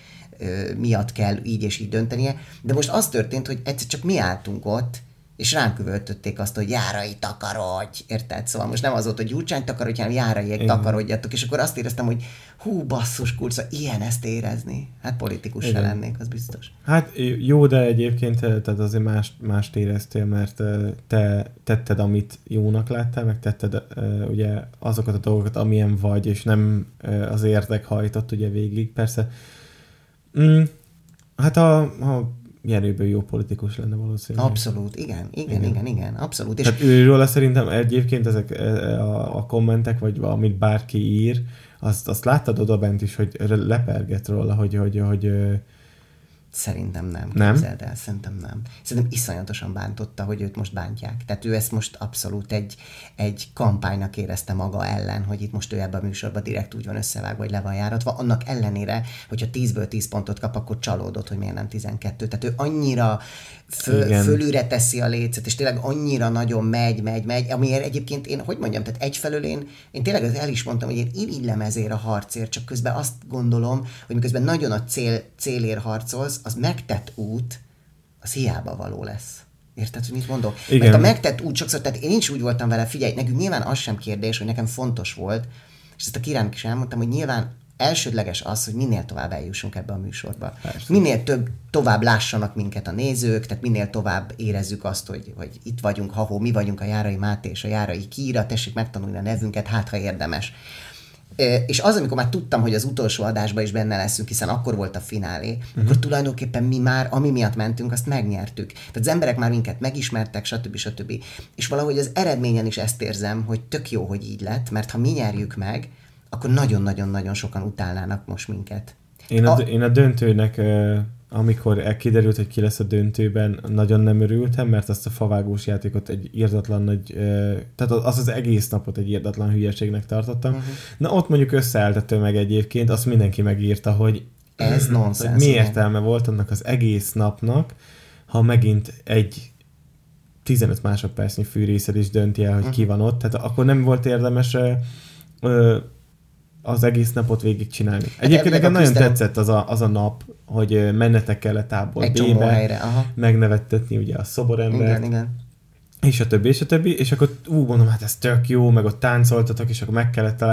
miatt kell így és így döntenie, de most az történt, hogy egyszer csak mi álltunk ott, és ránk üvöltötték azt, hogy járai takarodj, érted? Szóval most nem az volt, hogy Gyurcsány takarodj, hanem járaiék takarodjatok, és akkor azt éreztem, hogy hú, basszus, kurca, ilyen ezt érezni. Hát politikus se lennék, az biztos. Hát jó, de egyébként eh, tehát azért más, mást éreztél, mert eh, te tetted, amit jónak láttál, meg tetted eh, ugye azokat a dolgokat, amilyen vagy, és nem az érdek hajtott ugye végig. Persze, mm, hát a, a Jenőből jó politikus lenne valószínűleg. Abszolút, igen, igen, igen, Igen. igen, abszolút. És Tehát őről szerintem egyébként ezek eh, a, a kommentek, vagy amit bárki ír, azt, azt láttad oda bent is, hogy leperget róla, hogy, hogy, hogy ö, Szerintem nem. Nem? Képzeld el, szerintem nem. Szerintem iszonyatosan bántotta, hogy őt most bántják. Tehát ő ezt most abszolút egy, egy kampánynak érezte maga ellen, hogy itt most ő ebben a műsorban direkt úgy van összevágva, hogy le van járatva. Annak ellenére, hogyha 10-ből 10 pontot kap, akkor csalódott, hogy miért nem 12. Tehát ő annyira föl, Igen. fölülre teszi a lécet, és tényleg annyira nagyon megy, megy, megy, amiért egyébként én, hogy mondjam, tehát egyfelől én, én tényleg el is mondtam, hogy én irigylem ezért a harcért, csak közben azt gondolom, hogy miközben nagyon a cél, célért harcolsz, az megtett út, az hiába való lesz. Érted, hogy mit mondok? Igen. Mert a megtett út sokszor, tehát én is úgy voltam vele, figyelj, nekünk nyilván az sem kérdés, hogy nekem fontos volt, és ezt a királynak is elmondtam, hogy nyilván elsődleges az, hogy minél tovább eljussunk ebbe a műsorba. Persze. Minél több, tovább lássanak minket a nézők, tehát minél tovább érezzük azt, hogy, hogy itt vagyunk, ha mi vagyunk a Járai Máté és a Járai Kíra, tessék megtanulni a nevünket, hát ha érdemes. És az, amikor már tudtam, hogy az utolsó adásban is benne leszünk, hiszen akkor volt a finálé, uh-huh. akkor tulajdonképpen mi már, ami miatt mentünk, azt megnyertük. Tehát az emberek már minket megismertek, stb. stb. És valahogy az eredményen is ezt érzem, hogy tök jó, hogy így lett, mert ha mi nyerjük meg, akkor nagyon-nagyon-nagyon sokan utálnának most minket. Én a, A- én a döntőnek, amikor kiderült, hogy ki lesz a döntőben, nagyon nem örültem, mert azt a favágós játékot egy írdatlan nagy, tehát az az egész napot egy írdatlan hülyeségnek tartottam. Uh-huh. Na ott mondjuk összeállt a tömeg egyébként, azt mindenki megírta, hogy Ez hogy nonsens. mi értelme volt annak az egész napnak, ha megint egy 15 másodpercnyi fűrészed is dönti el, hogy ki van ott, tehát akkor nem volt érdemes ö, az egész napot végigcsinálni. Egyébként elvileg nekem a nagyon tetszett az a, az a nap, hogy mennetek kellett csomó B-be, helyre, aha. megnevettetni ugye a szoborembert, Igen, igen. és a többi, és a többi, és akkor ú, mondom, hát ez tök jó, meg ott táncoltatok, és akkor meg kellett.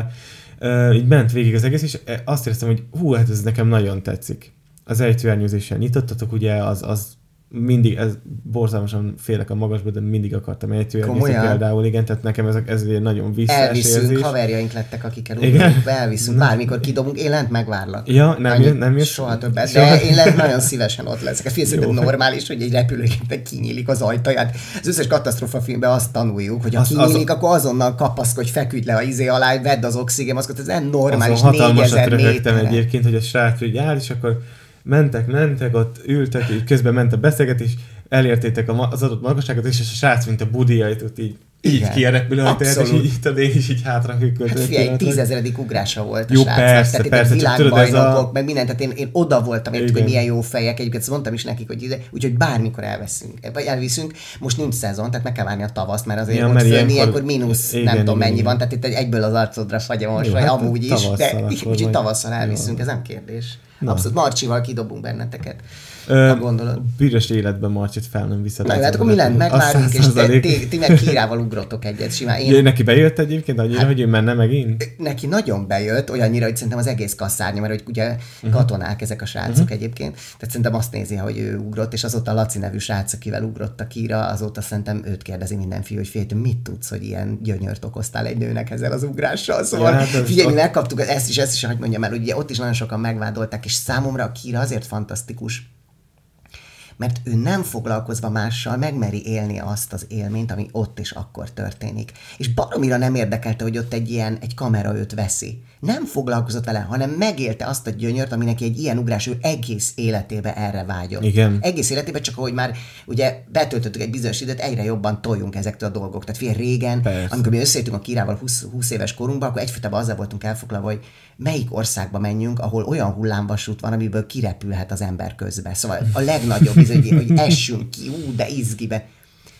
Uh, így ment végig az egész, és azt éreztem, hogy hú, hát ez nekem nagyon tetszik. Az ejtőernyőzéssel nyitottatok, ugye, az, az mindig, ez borzalmasan félek a magasba, de mindig akartam ejtőernyőzni Komolyan? például, igen, tehát nekem ez, ez egy nagyon visszás Elviszünk, érzés. haverjaink lettek, akikkel Igen? úgy elviszünk, bármikor kidobunk, én lent megvárlak. Ja, nem Annyi- nem jössz? Soha többet, Soha? de én lent nagyon szívesen ott leszek. Ez szerintem Jó. normális, hogy egy repülőgépnek kinyílik az ajtaját. Az összes katasztrófa filmben azt tanuljuk, hogy ha Az- kinyílik, az- akkor azonnal kapaszkodj, feküdj le a izé alá, vedd az oxigénmaszkot, ez nem normális, Azon hatalmasat 4000 röhögtem egyébként, hogy a srác úgy áll, és akkor mentek, mentek, ott ültek, így közben ment a beszélgetés, elértétek az adott magasságot, és a srác, mint a budiait, ott így, így ki a repülőajtaját, és így, tudod, én is így hátra hűkölt. Hát figyelj, egy tízezeredik ugrása volt a Jó, srácnak, persze, tehát persze, világbajnokok, a- meg mindent, tehát én, én oda voltam, értük, hogy milyen jó fejek, egyébként ezt mondtam is nekik, hogy ide, úgyhogy bármikor elveszünk, vagy elviszünk, most nincs szezon, tehát meg kell várni a tavaszt, mert azért Ja, ott mert ilyenkor- ilyenkor mínusz, igen, nem tudom igen, mennyi igen. van, tehát itt egy- egyből az arcodra fagy most, vagy hát amúgy is, de úgyhogy tavasszal elviszünk, ez nem kérdés. Abszolút Marcsival kidobunk benneteket. Ha gondolod. Büdös életben Marcsit fel nem vissza. Na, hát akkor mi lent, megvárunk, és te, ti, ti meg kírával ugrottok egyet simán. Én. Neki bejött egyébként annyira, hogy ő menne megint? neki nagyon bejött, olyannyira, hogy szerintem az egész kasszárnya, mert hogy ugye Mhm. uh-huh. katonák ezek a srácok uh-huh. egyébként, tehát szerintem azt nézi, hogy ő ugrott, és azóta a Laci nevű srác, akivel ugrott a Kira, azóta szerintem őt kérdezi minden fiú, hogy te mit tudsz, hogy ilyen gyönyört okoztál egy nőnek ezzel az ugrással, szóval Ja, hát figyelj, mi ott- megkaptuk ezt is, ezt is, hogy mondjam el, ugye ott is nagyon sokan megvádolták, és számomra a Kira azért fantasztikus, mert ő nem foglalkozva mással megmeri élni azt az élményt, ami ott és akkor történik. És baromira nem érdekelte, hogy ott egy ilyen, egy kamera őt veszi. Nem foglalkozott vele, hanem megélte azt a gyönyört, ami neki egy ilyen ugrás, ő egész életébe erre vágyott. Igen. Egész életében csak ahogy már ugye betöltöttük egy bizonyos időt, egyre jobban toljunk ezektől a dolgok. Tehát figyelj, régen, Persze. amikor mi összejöttünk a Kirával 20, 20 éves korunkban, akkor egyfajtában azzal voltunk elfoglalva, hogy melyik országba menjünk, ahol olyan hullámvasút van, amiből kirepülhet az ember közbe. Szóval a legnagyobb, hogy, hogy essünk ki, ú, de izgibe.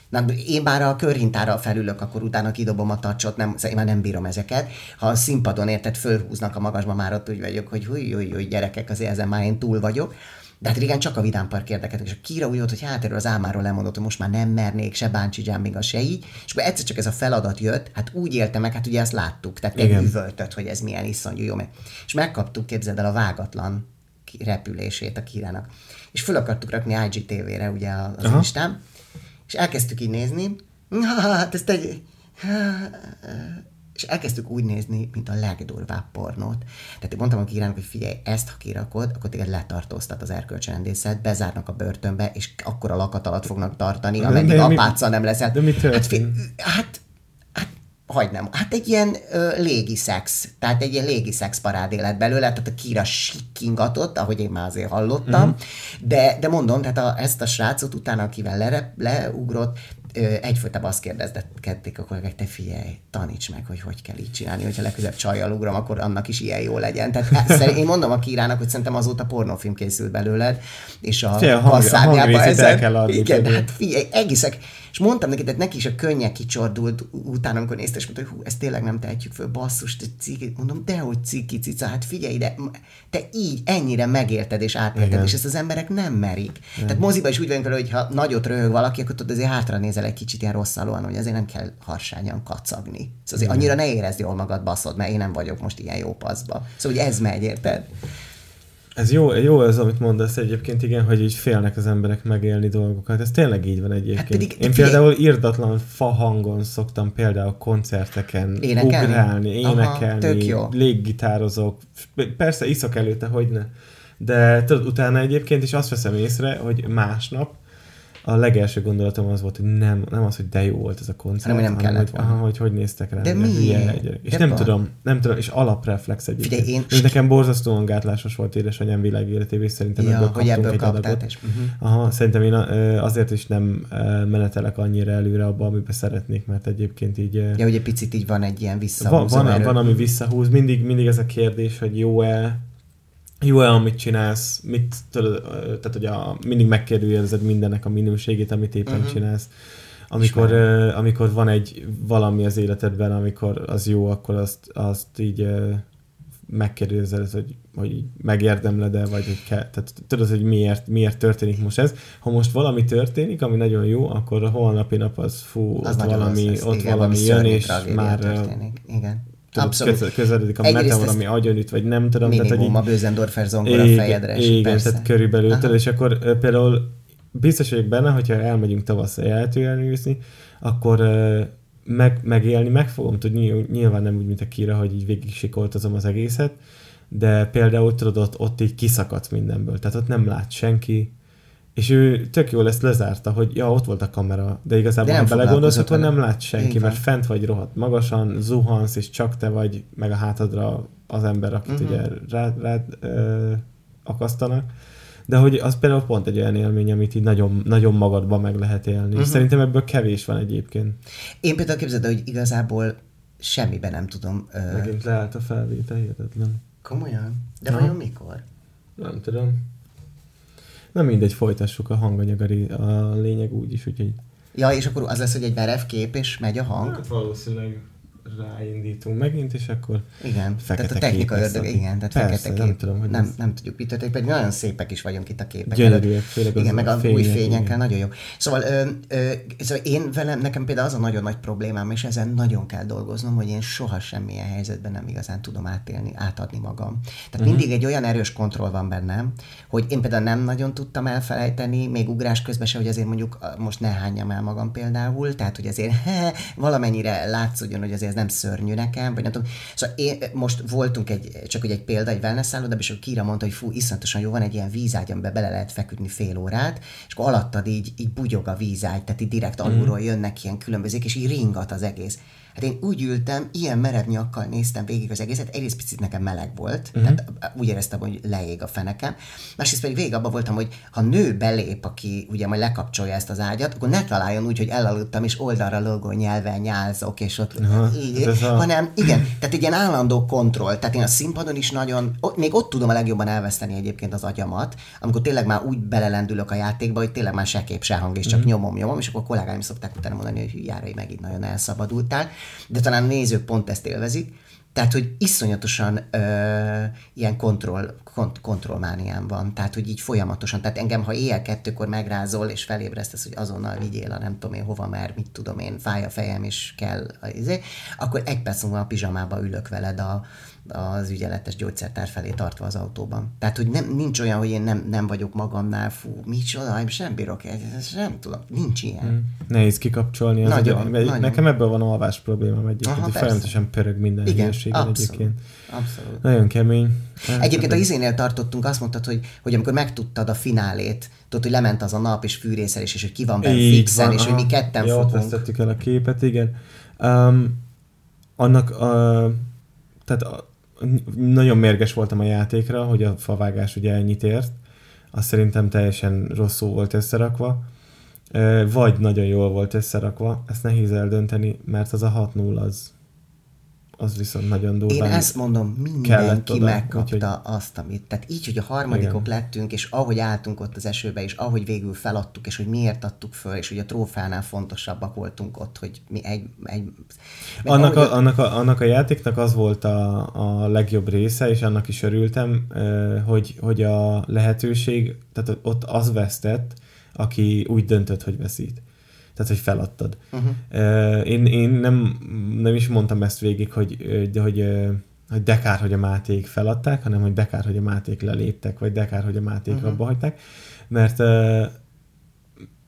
Na, én már a körhintára felülök, akkor utána kidobom a tacsot, nem, szóval én már nem bírom ezeket. Ha a színpadon érted, fölhúznak a magasba, már ott úgy vagyok, hogy húj, húj, húj, gyerekek, azért ezen már én túl vagyok. De hát régen csak a Vidám Park érdekelt, és a Kira úgy volt, hogy hát erről az álmáról lemondott, hogy most már nem mernék se báncsi jumping, se így, és akkor egyszer csak ez a feladat jött, hát úgy élte meg, hát ugye ezt láttuk, tehát egy Igen. üvöltött, hogy ez milyen iszonyú jó. És megkaptuk, képzeld el, a vágatlan repülését a Kirának. És föl akartuk rakni IGTV-re ugye az Aha. Instán, és elkezdtük így nézni, "Ha, hát ezt egy... És elkezdtük úgy nézni, mint a legdurvább pornót. Tehát én mondtam a Kirának, hogy figyelj, ezt ha kirakod, akkor téged letartóztat az erkölcsrendészet, bezárnak a börtönbe, és akkor a lakat alatt fognak tartani, ameddig apáccal nem leszel. de mi hát, fi- hát, hagyd nem. Hát egy ilyen ö, légi szex, tehát egy ilyen légi szex parádé lett belőle, tehát a Kira sikkingatott, ahogy én már azért hallottam, mm. de, de mondom, tehát a, ezt a srácot utána, akivel le, leugrott, ö, egyfolytában azt kérdeztették a kollégák, te figyelj, taníts meg, hogy hogy kell így csinálni, hogyha legközelebb csajjal ugrom, akkor annak is ilyen jó legyen. Tehát ezt, én mondom a Kirának, hogy szerintem azóta pornófilm készült belőled, és a Figyelj, a hang- a el kell adni, Igen, hát figyelj, egészek, és mondtam neki, tehát neki is a könnyek kicsordult utána, amikor nézte, és mondta, hogy hú, ezt tényleg nem tehetjük föl, basszus, te ciki, mondom, dehogy ciki, cica, hát figyelj ide, m- te így ennyire megélted és átélted, Igen. és ezt az emberek nem merik. Nem. Tehát moziba is úgy vagyunk hogy ha nagyot röhög valaki, akkor tudod, azért hátra nézel egy kicsit ilyen rosszalóan, hogy azért nem kell harsányan kacagni. Szóval azért annyira ne érezd jól magad, baszod, mert én nem vagyok most ilyen jó paszba. Szóval, hogy ez megy, érted? Ez jó, jó ez, amit mondasz egyébként, igen, hogy így félnek az emberek megélni dolgokat. Ez tényleg így van egyébként. Hát pedig- Én például írdatlan fahangon szoktam például koncerteken Énekelni? ugrálni, Aha, énekelni, tök jó. léggitározok. Persze iszok előtte, hogy ne. De tudod, utána egyébként is azt veszem észre, hogy másnap a legelső gondolatom az volt, hogy nem, nem az, hogy de jó volt ez a koncert, Hanem, hogy nem kellett hogy, aha, hogy hogy néztek rá. De hülye legyek. És De nem tudom, nem tudom, és alapreflex egyébként. Figyelj, én- És nekem borzasztóan gátlásos volt édesanyám világéletévé, és szerintem Ja, ebből hogy kaptunk ebből egy adagot. és- mhm. Aha, szerintem én azért is nem menetelek annyira előre abba, amiben szeretnék, mert egyébként így Ja, egy picit így van egy ilyen van, visszahúzó van, erő. van, ami visszahúz. Mindig, mindig ez a kérdés, hogy jó-e, jó-e, amit csinálsz, mit tudod, tehát hogy a, mindig megkérdőjelezed mindennek a minőségét, amit éppen uh-huh. csinálsz. Amikor, uh, amikor van egy valami az életedben, amikor az jó, akkor azt, azt így uh, megkérdezed, hogy, hogy megérdemled-e, vagy hogy kell, tehát tudod, hogy miért, miért történik most ez. Ha most valami történik, ami nagyon jó, akkor a holnapi nap az fú, az ott valami, ott igen, valami jön, és már történik. Igen tudod, Abszolút. közeledik a meteor, ami agyonüt, vagy nem tudom. Minimum tehát, hogy a Bözendorfer zongora igen, fejedre. Igen, persze. tehát körülbelül. Aha. És akkor például biztos vagyok benne, hogyha elmegyünk tavasszal jeltőjelnőzni, akkor meg, megélni meg fogom tudni, nyilván nem úgy, mint a Kira, hogy így végig sikoltozom az egészet, de például tudod, ott, ott így kiszakadt mindenből, tehát ott nem lát senki, és ő tök jól ezt lezárta, hogy ja, ott volt a kamera, de igazából de ha belegondolsz, akkor nem lát senki, Igen. mert fent vagy rohadt magasan, zuhansz, és csak te vagy, meg a hátadra az ember, akit uh-huh. ugye rád, rád ö, akasztanak. De hogy az például pont egy olyan élmény, amit így nagyon, nagyon magadban meg lehet élni. Uh-huh. Szerintem ebből kevés van egyébként. Én például képzeld, hogy igazából semmiben nem tudom. Ö... Megint leállt a felvétel, hihetetlen. Komolyan? De vajon mikor? Nem tudom. Na mindegy, folytassuk a hanganyag a lényeg úgy is, úgyhogy... Ja, és akkor az lesz, hogy egy merev kép, és megy a hang? Hát valószínűleg ráindítunk megint, és akkor Igen, tehát a technika ördög, igen, tehát Persze, fekete kép. Nem, tudom, hogy nem, ez... nem tudjuk, mit történik, pedig nagyon szépek is vagyunk itt a képek. Gyönyörűek, főleg Igen, meg a fények, új fényekkel, igen. nagyon jó. Szóval, ö, ö, szóval én velem, nekem például az a nagyon nagy problémám, és ezen nagyon kell dolgoznom, hogy én soha semmilyen helyzetben nem igazán tudom átélni, átadni magam. Tehát uh-huh. mindig egy olyan erős kontroll van bennem, hogy én például nem nagyon tudtam elfelejteni, még ugrás közben se, hogy azért mondjuk most ne hányjam el magam például, tehát hogy azért he, valamennyire látszódjon, hogy azért nem szörnyű nekem, vagy nem tudom. Szóval én, most voltunk egy, csak hogy egy példa, egy wellness szállodában, és akkor Kira mondta, hogy fú, iszonyatosan jó, van egy ilyen vízágy, amiben bele lehet feküdni fél órát, és akkor alattad így, így bugyog a vízágy, tehát így direkt alulról jönnek ilyen különbözők, és így ringat az egész. Hát én úgy ültem, ilyen merev nyakkal néztem végig az egészet, egyrészt picit nekem meleg volt, uh-huh. tehát úgy éreztem, hogy leég a fenekem, másrészt pedig végig abban voltam, hogy ha nő belép, aki ugye majd lekapcsolja ezt az ágyat, akkor ne találjon úgy, hogy elaludtam, és oldalra logó nyelven nyálzok, és ott uh-huh. így, a... hanem igen, tehát egy ilyen állandó kontroll, tehát én a színpadon is nagyon, még ott tudom a legjobban elveszteni egyébként az agyamat, amikor tényleg már úgy belelendülök a játékba, hogy tényleg már se kép, se hang, és csak uh-huh. nyomom, nyomom, és akkor kollégáim szokták utána mondani, hogy hüllyára, megint nagyon elszabadultál de talán nézők pont ezt élvezik. Tehát, hogy iszonyatosan ö, ilyen kontroll, kont, kontrollmániám van. Tehát, hogy így folyamatosan. Tehát engem, ha éjjel kettőkor megrázol, és felébresztesz, hogy azonnal vigyél a nem tudom én hova, mert mit tudom én, fáj a fejem, és kell, izé, akkor egy perc múlva a pizsamába ülök veled a, az ügyeletes gyógyszertár felé tartva az autóban. Tehát, hogy nem, nincs olyan, hogy én nem, nem vagyok magamnál, fú, micsoda, én sem bírok, ez, nem tudom, nincs ilyen. Hmm. Nehéz kikapcsolni. Az nagyon, egy, nagyon. Nekem ebből van alvás problémám egyébként, Aha, hogy folyamatosan pörög minden Igen, hülyeségen egyébként. Abszolút. Nagyon kemény. Egyébként a izénél tartottunk, azt mondtad, hogy, hogy amikor megtudtad a finálét, tudod, hogy lement az a nap, és fűrészelés, és hogy ki van benne fixen, van, és aha. hogy mi ketten ja, fogunk. el a képet, igen. Um, annak, uh, tehát nagyon mérges voltam a játékra, hogy a favágás ugye ennyit ért. Azt szerintem teljesen rosszul volt összerakva. Vagy nagyon jól volt összerakva, ezt nehéz eldönteni, mert az a 6-0 az az viszont nagyon durva. Én ezt mondom, mindenki oda, megkapta úgyhogy... azt, amit. Tehát így, hogy a harmadikok Igen. lettünk, és ahogy álltunk ott az esőbe, és ahogy végül feladtuk, és hogy miért adtuk föl, és hogy a trófánál fontosabbak voltunk ott, hogy mi egy... egy annak, a, a, annak, a, annak a játéknak az volt a, a legjobb része, és annak is örültem, hogy, hogy a lehetőség, tehát ott az vesztett, aki úgy döntött, hogy veszít tehát hogy feladtad. Uh-huh. Én, én nem, nem is mondtam ezt végig, hogy, hogy, hogy, hogy dekár, hogy a Máték feladták, hanem hogy dekár, hogy a Máték leléptek, vagy dekár, hogy a Máték uh-huh. abba hagyták, mert,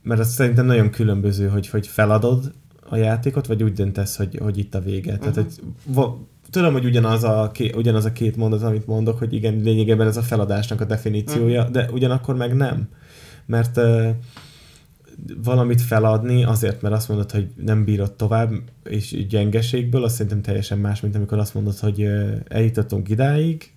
mert az szerintem nagyon különböző, hogy, hogy feladod a játékot, vagy úgy döntesz, hogy, hogy itt a vége. Uh-huh. Tehát, hogy tudom, hogy ugyanaz a, ké, ugyanaz a két mondat, amit mondok, hogy igen, lényegében ez a feladásnak a definíciója, uh-huh. de ugyanakkor meg nem. Mert uh, valamit feladni azért, mert azt mondod, hogy nem bírod tovább, és gyengeségből, azt szerintem teljesen más, mint amikor azt mondod, hogy eljutottunk idáig,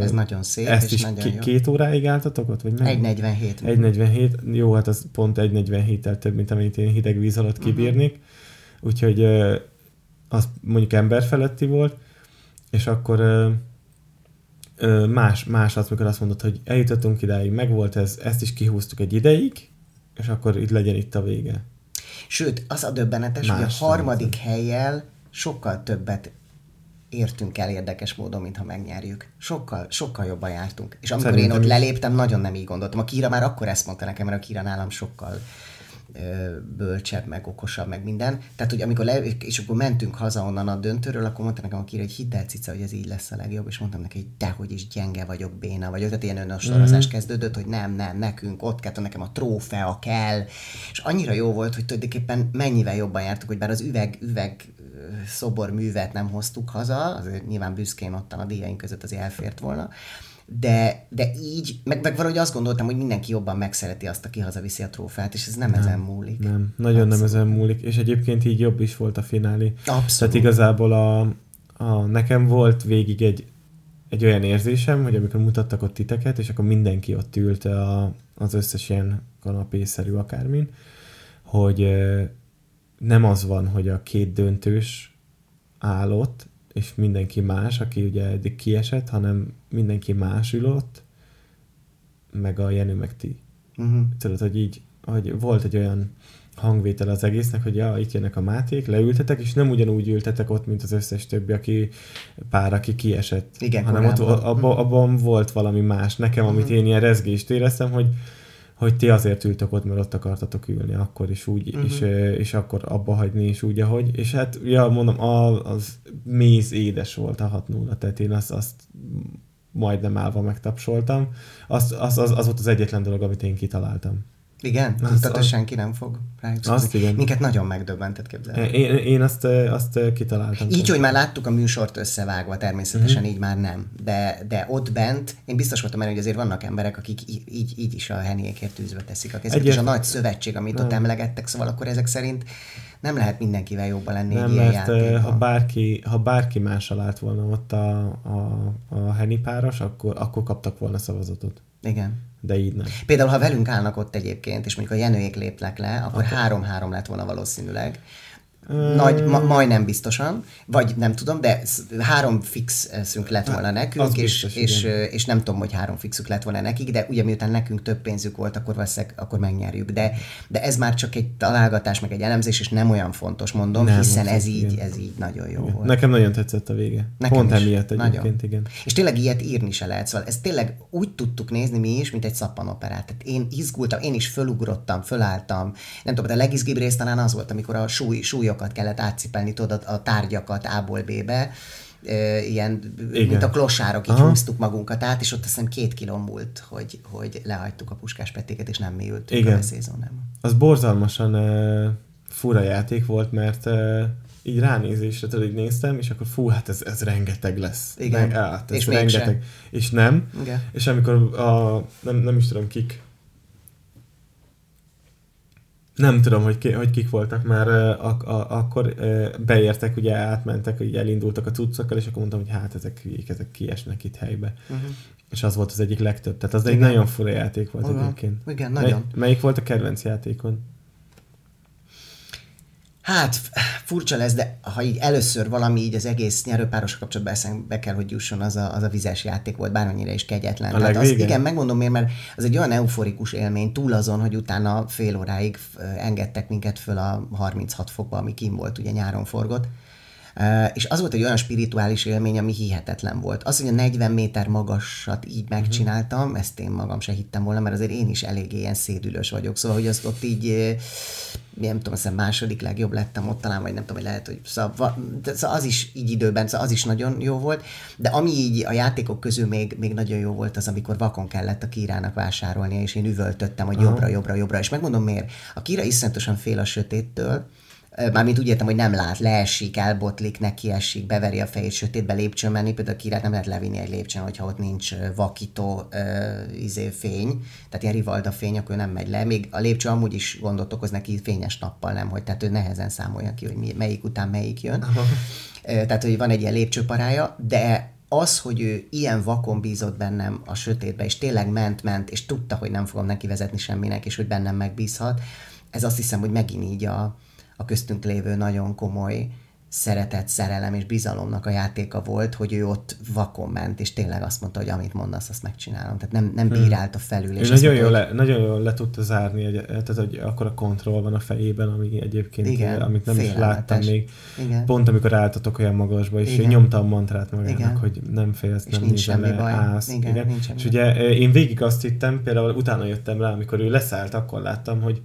ez nagyon szép, Ezt és is nagyon jó. két óráig álltatok ott? Vagy 1.47. 1.47. Jó, hát az pont 1.47-tel több, mint amit én hideg víz alatt mhm. kibírnék. Uh-huh. Úgyhogy az mondjuk ember feletti volt, és akkor más, más az, mikor azt mondod, hogy eljutottunk idáig, megvolt ez, ezt is kihúztuk egy ideig, és akkor itt legyen itt a vége. Sőt, az a döbbenetes, hogy a Más harmadik helyjel sokkal többet értünk el érdekes módon, mintha megnyerjük. Sokkal, sokkal jobban jártunk. És amikor Szerintem én ott leléptem, nagyon nem így gondoltam. A Kira már akkor ezt mondta nekem, mert a Kira nálam sokkal bölcsebb, meg okosabb, meg minden. Tehát, hogy amikor le, és akkor mentünk haza onnan a döntőről, akkor mondta nekem a Kira, hogy hidd el, cica, hogy ez így lesz a legjobb, és mondtam neki, hogy dehogy is gyenge vagyok, béna vagyok. Tehát ilyen önostorozás mm. kezdődött, hogy nem, nem, nekünk ott kell, nekem a trófea kell. És annyira jó volt, hogy tulajdonképpen mennyivel jobban jártuk, hogy bár az üveg, üveg ö, szoborművet nem hoztuk haza, azért nyilván büszkén ottan a díjaink között azért elfért volna, de, de így, meg, meg valahogy azt gondoltam, hogy mindenki jobban megszereti azt, aki hazaviszi a trófeát, és ez nem, nem ezen múlik. Nem, nagyon nem ezen múlik, és egyébként így jobb is volt a fináli. Abszolút. Tehát igazából a, a, nekem volt végig egy, egy olyan érzésem, hogy amikor mutattak ott titeket, és akkor mindenki ott ült a, az összes ilyen kanapészerű akármin, hogy nem az van, hogy a két döntős áll ott, és mindenki más, aki ugye eddig kiesett, hanem mindenki más ül ott, meg a Jenő, meg ti. Uh-huh. Tudod, hogy így, hogy volt egy olyan hangvétel az egésznek, hogy ja, itt jönnek a máték, leültetek, és nem ugyanúgy ültetek ott, mint az összes többi, aki pár, aki kiesett. Igen, hanem ott, abban, abban volt valami más. Nekem, amit én ilyen rezgést éreztem, hogy hogy ti azért ültök ott, mert ott akartatok ülni, akkor is úgy, uh-huh. és, ö, és akkor abba hagyni is úgy, ahogy. És hát, ja, mondom, a, az méz édes volt a 6 0 tehát én azt, azt majdnem állva megtapsoltam. Az, az, az, az volt az egyetlen dolog, amit én kitaláltam. Igen? Az- Tudtad, hogy az- senki nem fog rájuk Azt igen. Minket nagyon megdöbbentett képzelni. Én, én azt, azt kitaláltam. Így, hogy már láttuk a műsort összevágva, természetesen uh-huh. így már nem. De, de ott bent, én biztos voltam benne, hogy azért vannak emberek, akik így, így is a henyékért tűzbe teszik a kezüket, és a nagy szövetség, amit ott emlegettek, szóval akkor ezek szerint nem lehet mindenkivel jobban lenni Nem, egy ilyen mert játékban. ha bárki, ha bárki mással állt volna ott a, a, a Henny páros, akkor, akkor kaptak volna szavazatot. Igen. De így nem. Például, ha velünk állnak ott egyébként, és mondjuk a Jenőék lépnek le, akkor három-három lett volna valószínűleg. Nagy, ma, majdnem biztosan, vagy nem tudom, de három fixünk lett volna az nekünk, és, biztos, és, igen. ö, és nem tudom, hogy három fixük lett volna nekik, de ugye miután nekünk több pénzük volt, akkor valószínűleg akkor megnyerjük. De, de ez már csak egy találgatás, meg egy elemzés, és nem olyan fontos, mondom, Nem, hiszen ez így, igen. ez így nagyon jó volt. Nekem nagyon tetszett a vége. Nekem Pont is. emiatt egyébként, Nagyon. igen. És tényleg ilyet írni se lehet. Szóval ezt tényleg úgy tudtuk nézni mi is, mint egy szappanoperát. Tehát én izgultam, én is fölugrottam, fölálltam. Nem tudom, de a legizgibb rész talán az volt, amikor a súly, súlyokat kellett átcipelni, tudod, a tárgyakat A-ból B-be, ilyen, Igen. mint a klosárok, így Aha. húztuk magunkat át, és ott azt hiszem két kiló múlt, hogy, hogy lehagytuk a puskás petéket, és nem mi ültünk Igen. a szezon, nem. Az borzalmasan uh, fura játék volt, mert uh, így ránézésre tudod, így néztem, és akkor fú, hát ez, ez rengeteg lesz. Igen. Meg, hát ez És rengeteg. És nem. Igen. És amikor a, nem, nem is tudom kik, nem tudom, hogy, ki, hogy kik voltak már, ak- a, akkor beértek, ugye átmentek, ugye elindultak a cuccokkal, és akkor mondtam, hogy hát ezek hülyék, ezek kiesnek itt helybe. Uh-huh. És az volt az egyik legtöbb. Tehát az egy Igen. nagyon fura játék volt Igen. egyébként. Igen, Mely- nagyon. melyik volt a kedvenc játékon? Hát furcsa lesz, de ha így először valami így az egész nyerőpáros kapcsolatban eszembe kell, hogy jusson, az a, az a vizes játék volt, bármennyire is kegyetlen. A Tehát az, igen, megmondom miért, mert az egy olyan euforikus élmény, túl azon, hogy utána fél óráig engedtek minket föl a 36 fokba, ami kim volt, ugye nyáron forgott. És az volt egy olyan spirituális élmény, ami hihetetlen volt. Az, hogy a 40 méter magasat így megcsináltam, ezt én magam se hittem volna, mert azért én is eléggé ilyen szédülős vagyok. Szóval, hogy azt ott így, nem tudom, azt hiszem második legjobb lettem ott talán, vagy nem tudom, hogy lehet, hogy szóval, szóval az is így időben, szóval az is nagyon jó volt, de ami így a játékok közül még, még nagyon jó volt az, amikor vakon kellett a Kírának vásárolnia, és én üvöltöttem, hogy jobbra, jobbra, jobbra, és megmondom miért. A Kíra iszonyatosan fél a sötéttől, Mármint úgy értem, hogy nem lát, leesik, elbotlik, neki esik, beveri a fejét, sötétbe lépcsőn menni, például a kirát nem lehet levinni egy lépcsőn, hogyha ott nincs vakító ö, izé, fény, tehát ilyen rivalda fény, akkor ő nem megy le. Még a lépcső amúgy is gondot okoz neki fényes nappal, nem, hogy tehát ő nehezen számolja ki, hogy mi, melyik után melyik jön. Tehát, hogy van egy ilyen lépcsőparája, de az, hogy ő ilyen vakon bízott bennem a sötétbe, és tényleg ment, ment, és tudta, hogy nem fogom neki vezetni semminek, és hogy bennem megbízhat, ez azt hiszem, hogy megint így a, a köztünk lévő nagyon komoly szeretet, szerelem és bizalomnak a játéka volt, hogy ő ott vakon ment, és tényleg azt mondta, hogy amit mondasz, azt megcsinálom. Tehát nem, nem bírálta felül. És nagyon, jól le, nagyon jól le tudta zárni, egy, tehát hogy akkor a kontroll van a fejében, ami egyébként, Igen, amit nem is láttam még. Igen. Pont amikor álltatok olyan magasba, és Igen. nyomta a mantrát magának, Igen. hogy nem félsz, nem nincs semmi baj. Állsz. Igen, Igen. Nincs és ugye én végig azt hittem, például utána jöttem rá, amikor ő leszállt, akkor láttam, hogy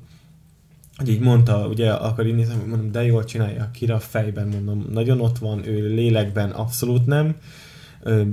hogy így mondta, ugye akar így nézem, mondom, de jól csinálja, Kira fejben, mondom, nagyon ott van, ő lélekben abszolút nem,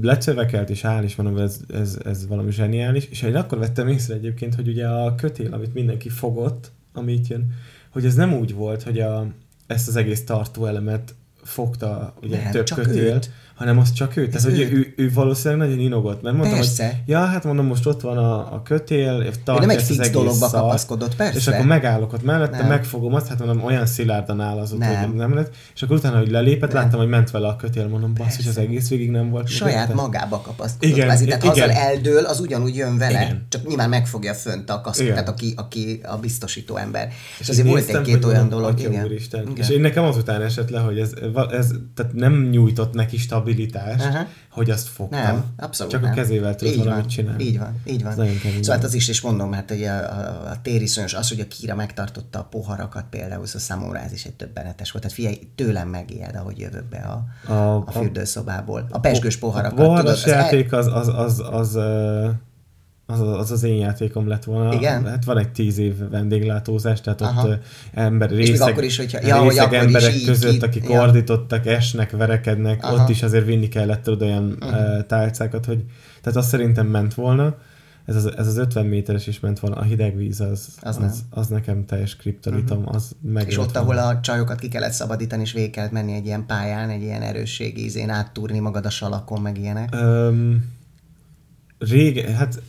lecövekelt és áll, és mondom, ez, ez, ez valami zseniális, és én akkor vettem észre egyébként, hogy ugye a kötél, amit mindenki fogott, amit jön, hogy ez nem úgy volt, hogy a, ezt az egész tartó elemet fogta ugye nem, több kötél, őt hanem az csak ő. Tehát, hogy ő, ő, ő, valószínűleg nagyon inogott. Mert mondtam, persze. hogy ja, hát mondom, most ott van a, a kötél, tartja nem egy fix dologba szart, kapaszkodott, persze. És akkor megállok ott mellette, nem. megfogom azt, hát mondom, olyan szilárdan áll az ott, nem. hogy nem lett. És akkor utána, hogy lelépett, nem. láttam, hogy ment vele a kötél, mondom, bassz, hogy az egész végig nem volt. Saját magába kapaszkodott. Igen, kvázi, tehát igen. eldől, az ugyanúgy jön vele, igen. csak nyilván megfogja fönt a kaszkot, tehát aki, aki a biztosító ember. És azért volt egy-két olyan dolog. És én nekem azután esett le, hogy ez, ez tehát nem nyújtott neki stabilitást, hogy azt fogta. Nem, abszolút Csak nem. a kezével tudott így valamit van, csinálni. Így van, így van. Szóval hát az is is mondom, mert ugye a, a, a tériszonyos, az, hogy a Kira megtartotta a poharakat például, szóval számomra ez is egy többenetes volt. Tehát figyelj, tőlem megijed, ahogy jövök be a, a, a fürdőszobából. A pesgős poharakat. A poharas tudod, játék az, az, az, az, az az, az az én játékom lett volna. Igen? Hát van egy tíz év vendéglátózás, tehát Aha. ott ember, részeg, akkor is, hogyha, ja, részeg emberek is között, így, akik ja. ordítottak, esnek, verekednek, Aha. ott is azért vinni kellett tudod olyan uh-huh. tálcákat, hogy tehát azt szerintem ment volna. Ez az, ez az 50 méteres is ment volna, a hideg víz az, az, az, az nekem teljes kriptonitom, uh-huh. az meg És ott, ahol a csajokat ki kellett szabadítani, és végig kellett menni egy ilyen pályán, egy ilyen erősség ízén, áttúrni magad a salakon, meg ilyenek. Um, rég, hát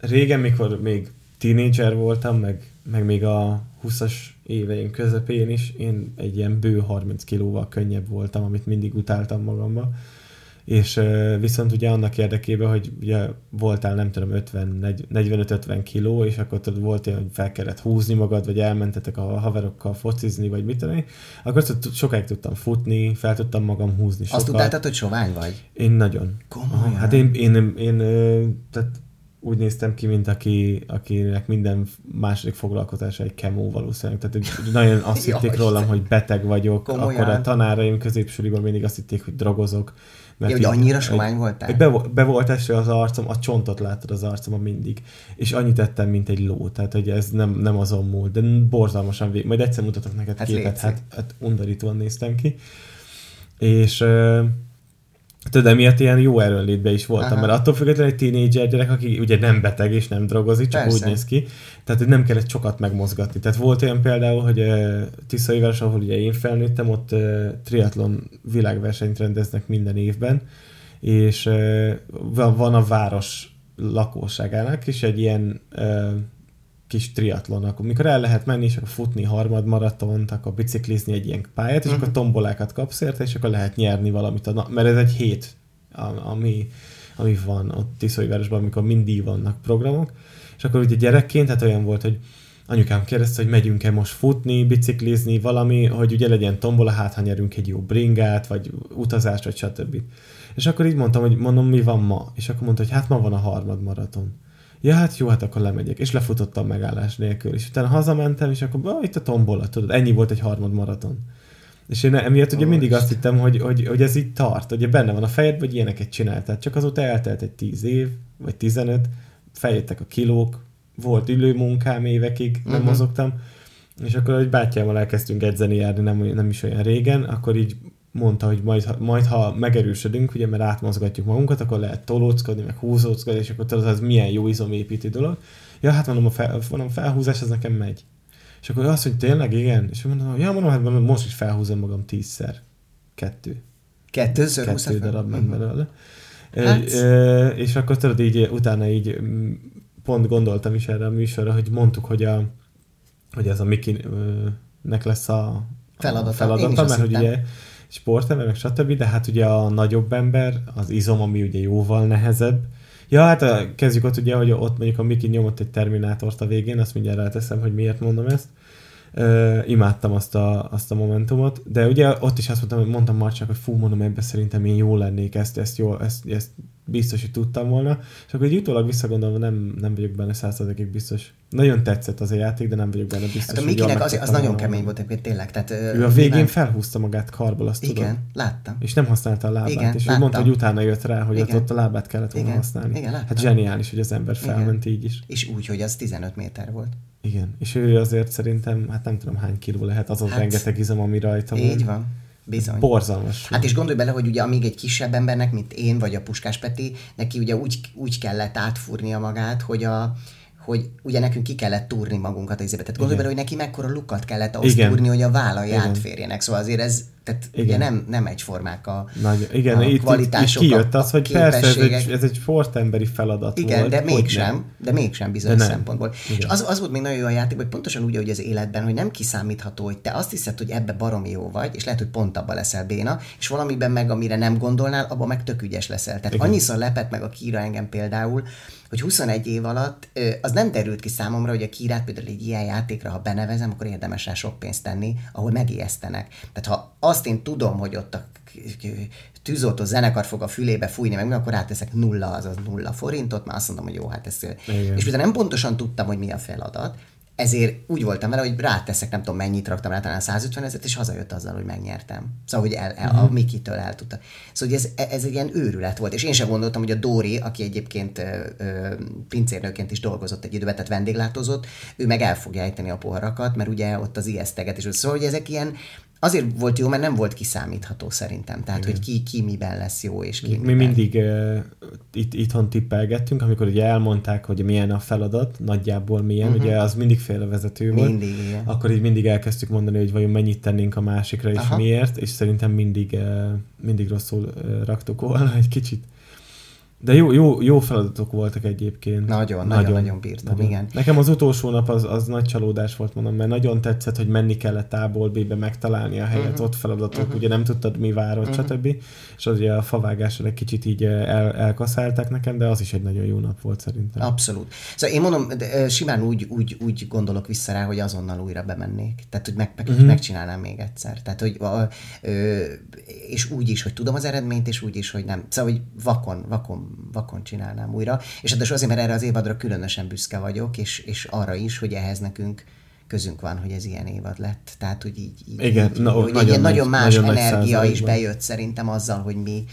régen, mikor még tínédzser voltam, meg, meg még a 20-as éveim közepén is, én egy ilyen bő 30 kilóval könnyebb voltam, amit mindig utáltam magamba. És viszont ugye annak érdekében, hogy ugye voltál nem tudom 45-50 kiló, és akkor tudod, volt olyan, hogy fel kellett húzni magad, vagy elmentetek a haverokkal focizni, vagy mit tudom akkor sokáig tudtam futni, fel tudtam magam húzni sokat. Azt tudtál, hogy sovány vagy? Én nagyon. Komolyan? Hát én, én, én, én tehát úgy néztem ki, mint aki, akinek minden második foglalkozása egy kemó valószínűleg. Tehát nagyon azt hitték rólam, hogy beteg vagyok. Komolyan. Akkor a tanáraim középsuliban mindig azt hitték, hogy drogozok. Mert ja, hogy annyira somány voltál? Be, be volt eső az arcom, a csontot láttad az arcomon mindig. És annyit tettem, mint egy ló. Tehát, hogy ez nem, nem azon múlt, de borzalmasan vég. Majd egyszer mutatok neked hát képet, hát, hát undorítóan néztem ki. És Tudod, emiatt ilyen jó erőnlétben is voltam, Aha. mert attól függetlenül egy tínédzser gyerek, aki ugye nem beteg és nem drogozik, csak Persze. úgy néz ki, tehát hogy nem kellett sokat megmozgatni. Tehát volt olyan például, hogy uh, Tiszaiváros, ahol ugye én felnőttem, ott uh, triatlon világversenyt rendeznek minden évben, és uh, van, van a város lakóságának is egy ilyen uh, kis triatlon, akkor mikor el lehet menni, és akkor futni harmad maratont, akkor biciklizni egy ilyen pályát, és uh-huh. akkor tombolákat kapsz érte, és akkor lehet nyerni valamit, a, mert ez egy hét, ami, ami van ott Tiszóivárosban, amikor mindig vannak programok, és akkor ugye gyerekként, hát olyan volt, hogy anyukám kérdezte, hogy megyünk-e most futni, biciklizni, valami, hogy ugye legyen tombola, hát ha nyerünk egy jó bringát, vagy utazást, vagy stb. És akkor így mondtam, hogy mondom, mi van ma? És akkor mondta, hogy hát ma van a harmad maraton ja, hát jó, hát akkor lemegyek. És lefutottam megállás nélkül. És utána hazamentem, és akkor ah, itt a tombola, tudod, ennyi volt egy harmad maraton. És én emiatt ugye mindig azt hittem, hogy, hogy, hogy ez így tart, hogy benne van a fejed, hogy ilyeneket csináltál. Csak azóta eltelt egy tíz év, vagy tizenöt, feljöttek a kilók, volt ülőmunkám évekig, nem uh-huh. mozogtam, és akkor, hogy bátyámmal elkezdtünk edzeni járni nem, nem is olyan régen, akkor így mondta, hogy majd, majd ha megerősödünk, ugye, mert átmozgatjuk magunkat, akkor lehet tolóckodni, meg húzóckodni, és akkor tudod, az milyen jó izomépítő dolog. Ja, hát mondom, a fel, mondom, felhúzás, az nekem megy. És akkor azt, hogy tényleg, igen. És mondom, ja, mondom, hát mondom, most is felhúzom magam tízszer. Kettő. Kettőször Kettő darab ment uh-huh. belőle. Hát... E, és akkor tudod, így utána így pont gondoltam is erre a műsorra, hogy mondtuk, hogy, a, hogy ez a Miki-nek lesz a, feladata, a feladata mert hogy ugye sportember, meg stb., de hát ugye a nagyobb ember, az izom, ami ugye jóval nehezebb. Ja, hát a, kezdjük ott ugye, hogy ott mondjuk a Miki nyomott egy Terminátort a végén, azt mindjárt ráteszem, hogy miért mondom ezt. Uh, imádtam azt a, azt a momentumot, de ugye ott is azt mondtam, hogy mondtam Marcsak, hogy fú, mondom, ebbe szerintem én jó lennék, ezt, ezt, jó, ezt, ezt biztos, hogy tudtam volna, és akkor egy utólag visszagondolva nem, nem vagyok benne százszerzékig biztos. Nagyon tetszett az a játék, de nem vagyok benne biztos, Hát a Mikinek az, az nagyon kemény volt egyébként tényleg. Tehát, ő a végén nem... felhúzta magát karból, azt Igen, tudod. láttam. És nem használta a lábát, Igen, és ő láttam. mondta, hogy utána jött rá, hogy ott, Igen. ott a lábát kellett volna Igen, használni. igen, láttam. hát zseniális, hogy az ember felment így is. És úgy, hogy az 15 méter volt. Igen, és ő azért szerintem, hát nem tudom hány kiló lehet az az Hát, rengeteg izom, ami rajta van. Így van. Bizony. Borzalmas. Hát és gondolj bele, hogy ugye amíg egy kisebb embernek, mint én vagy a Puskás Peti, neki ugye úgy, úgy kellett átfúrnia magát, hogy a hogy ugye nekünk ki kellett túrni magunkat az izébe. Tehát gondolj bele, hogy neki mekkora lukat kellett ahhoz Igen. túrni, hogy a vállai Igen. átférjenek. Szóval azért ez, tehát ugye Igen. nem, nem egyformák a, Nagy, igen, a itt, itt, itt kvalitások, kijött az, hogy persze ez egy, ez egy sportemberi feladat Igen, volt. de hogy mégsem, nem. de mégsem bizonyos De nem. szempontból. És Igen. az, az volt még nagyon jó a játék, hogy pontosan úgy, ahogy az életben, hogy nem kiszámítható, hogy te azt hiszed, hogy ebbe baromi jó vagy, és lehet, hogy pont abban leszel béna, és valamiben meg, amire nem gondolnál, abban meg tök ügyes leszel. Tehát Igen. annyiszor lepett meg a Kira engem például, hogy 21 év alatt az nem derült ki számomra, hogy a Kirát például egy ilyen játékra, ha benevezem, akkor érdemes rá sok pénzt tenni, ahol megijesztenek. Tehát ha azt én tudom, hogy ott a tűzoltó zenekar fog a fülébe fújni, meg mi, akkor ráteszek nulla, azaz nulla forintot, már azt mondom, hogy jó, hát ez... Igen. És mivel nem pontosan tudtam, hogy mi a feladat, ezért úgy voltam vele, hogy ráteszek, nem tudom mennyit raktam rá, talán 150 ezeret, és hazajött azzal, hogy megnyertem. Szóval, hogy el, el, Mhm. a Mikitől el tudta. Szóval, hogy ez, ez egy ilyen őrület volt. És én sem gondoltam, hogy a Dóri, aki egyébként ö, ö, pincérnőként is dolgozott egy időben, tehát vendéglátozott, ő meg el fogja ejteni a poharakat, mert ugye ott az ijeszteget is. Szóval, hogy ezek ilyen, azért volt jó, mert nem volt kiszámítható szerintem. Tehát, hogy ki, ki miben lesz jó, és ki Mi miben. mindig uh, itt, itthon tippelgettünk, amikor ugye elmondták, hogy milyen a feladat, nagyjából milyen, uh-huh. ugye az mindig félrevezető volt. Mindig, igen. Akkor így mindig elkezdtük mondani, hogy vajon mennyit tennénk a másikra, és Aha. miért, és szerintem mindig, uh, mindig rosszul uh, raktuk volna egy kicsit. De jó, jó, jó feladatok voltak egyébként. Nagyon, nagyon, nagyon bírtam, igen. Nekem az utolsó nap az, az nagy csalódás volt, mondom, mert nagyon tetszett, hogy menni kellett A-ból B-be megtalálni a helyet, Mhm. uh-huh. ott feladatok, uh-huh. ugye nem tudtad mi várod, uh-huh. stb. És az ugye a favágással egy kicsit így eh, el, elkaszálták nekem, de az is egy nagyon jó nap volt szerintem. Abszolút. Szóval én mondom, de, ö, simán úgy, úgy, úgy gondolok vissza rá, hogy azonnal újra bemennék. Tehát, hogy meg, meg, Mhm. uh-huh. megcsinálnám még egyszer. Tehát, hogy a, ö, és úgy is, hogy tudom az eredményt, és úgy is, hogy nem. Szóval, hogy vakon, vakon, vakon csinálnám újra. És hát azért, mert erre az évadra különösen büszke vagyok, és, és arra is, hogy ehhez nekünk közünk van, hogy ez ilyen évad lett. Tehát, hogy így, így Igen, így, na, hogy nagyon ilyen nagy- nagyon más nagyon nagy energia is bejött szerintem azzal, hogy mi,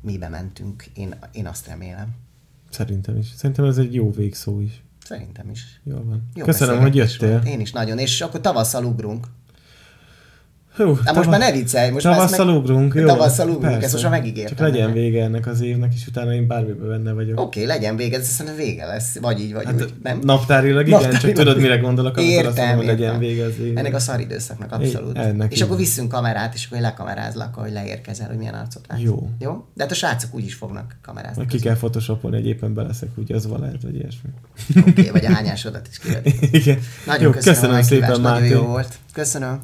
mi bementünk. Én, én azt remélem. Szerintem is. Szerintem ez egy jó végszó is. Szerintem is. Jól van. Jó Köszönöm, hogy jöttél. volt. Én is nagyon. És akkor tavasszal ugrunk. Hú, Hát most már ne viccelj. Most tavasszal meg- ugrunk, jó? Tavasszal ugrunk, Persze. ezt most már megígértem. Csak legyen vége ennek az évnek, és utána én bármiben benne vagyok. Oké, legyen vége, ez szerintem vége lesz. Vagy így, vagy Hát úgy. Nem? naptárilag igen, csak Naptárilag. tudod, mire gondolok, amikor azt mondom, hogy legyen értem. vége az évnek. Ennek a szaridőszaknak abszolút. É, ennek és így akkor visszünk kamerát, és akkor én lekamerázlak, ahogy leérkezel, hogy milyen arcot látsz. Jó. Jó? De hát a srácok úgy is fognak kamerázni. Ki kell photoshopolni, hogy éppen beleszek, úgy az van lehet, vagy ilyesmi. Oké, vagy a hányásodat is kiadni. Igen. Nagyon köszönöm, köszönöm szépen. Nagyon jó volt. Köszönöm.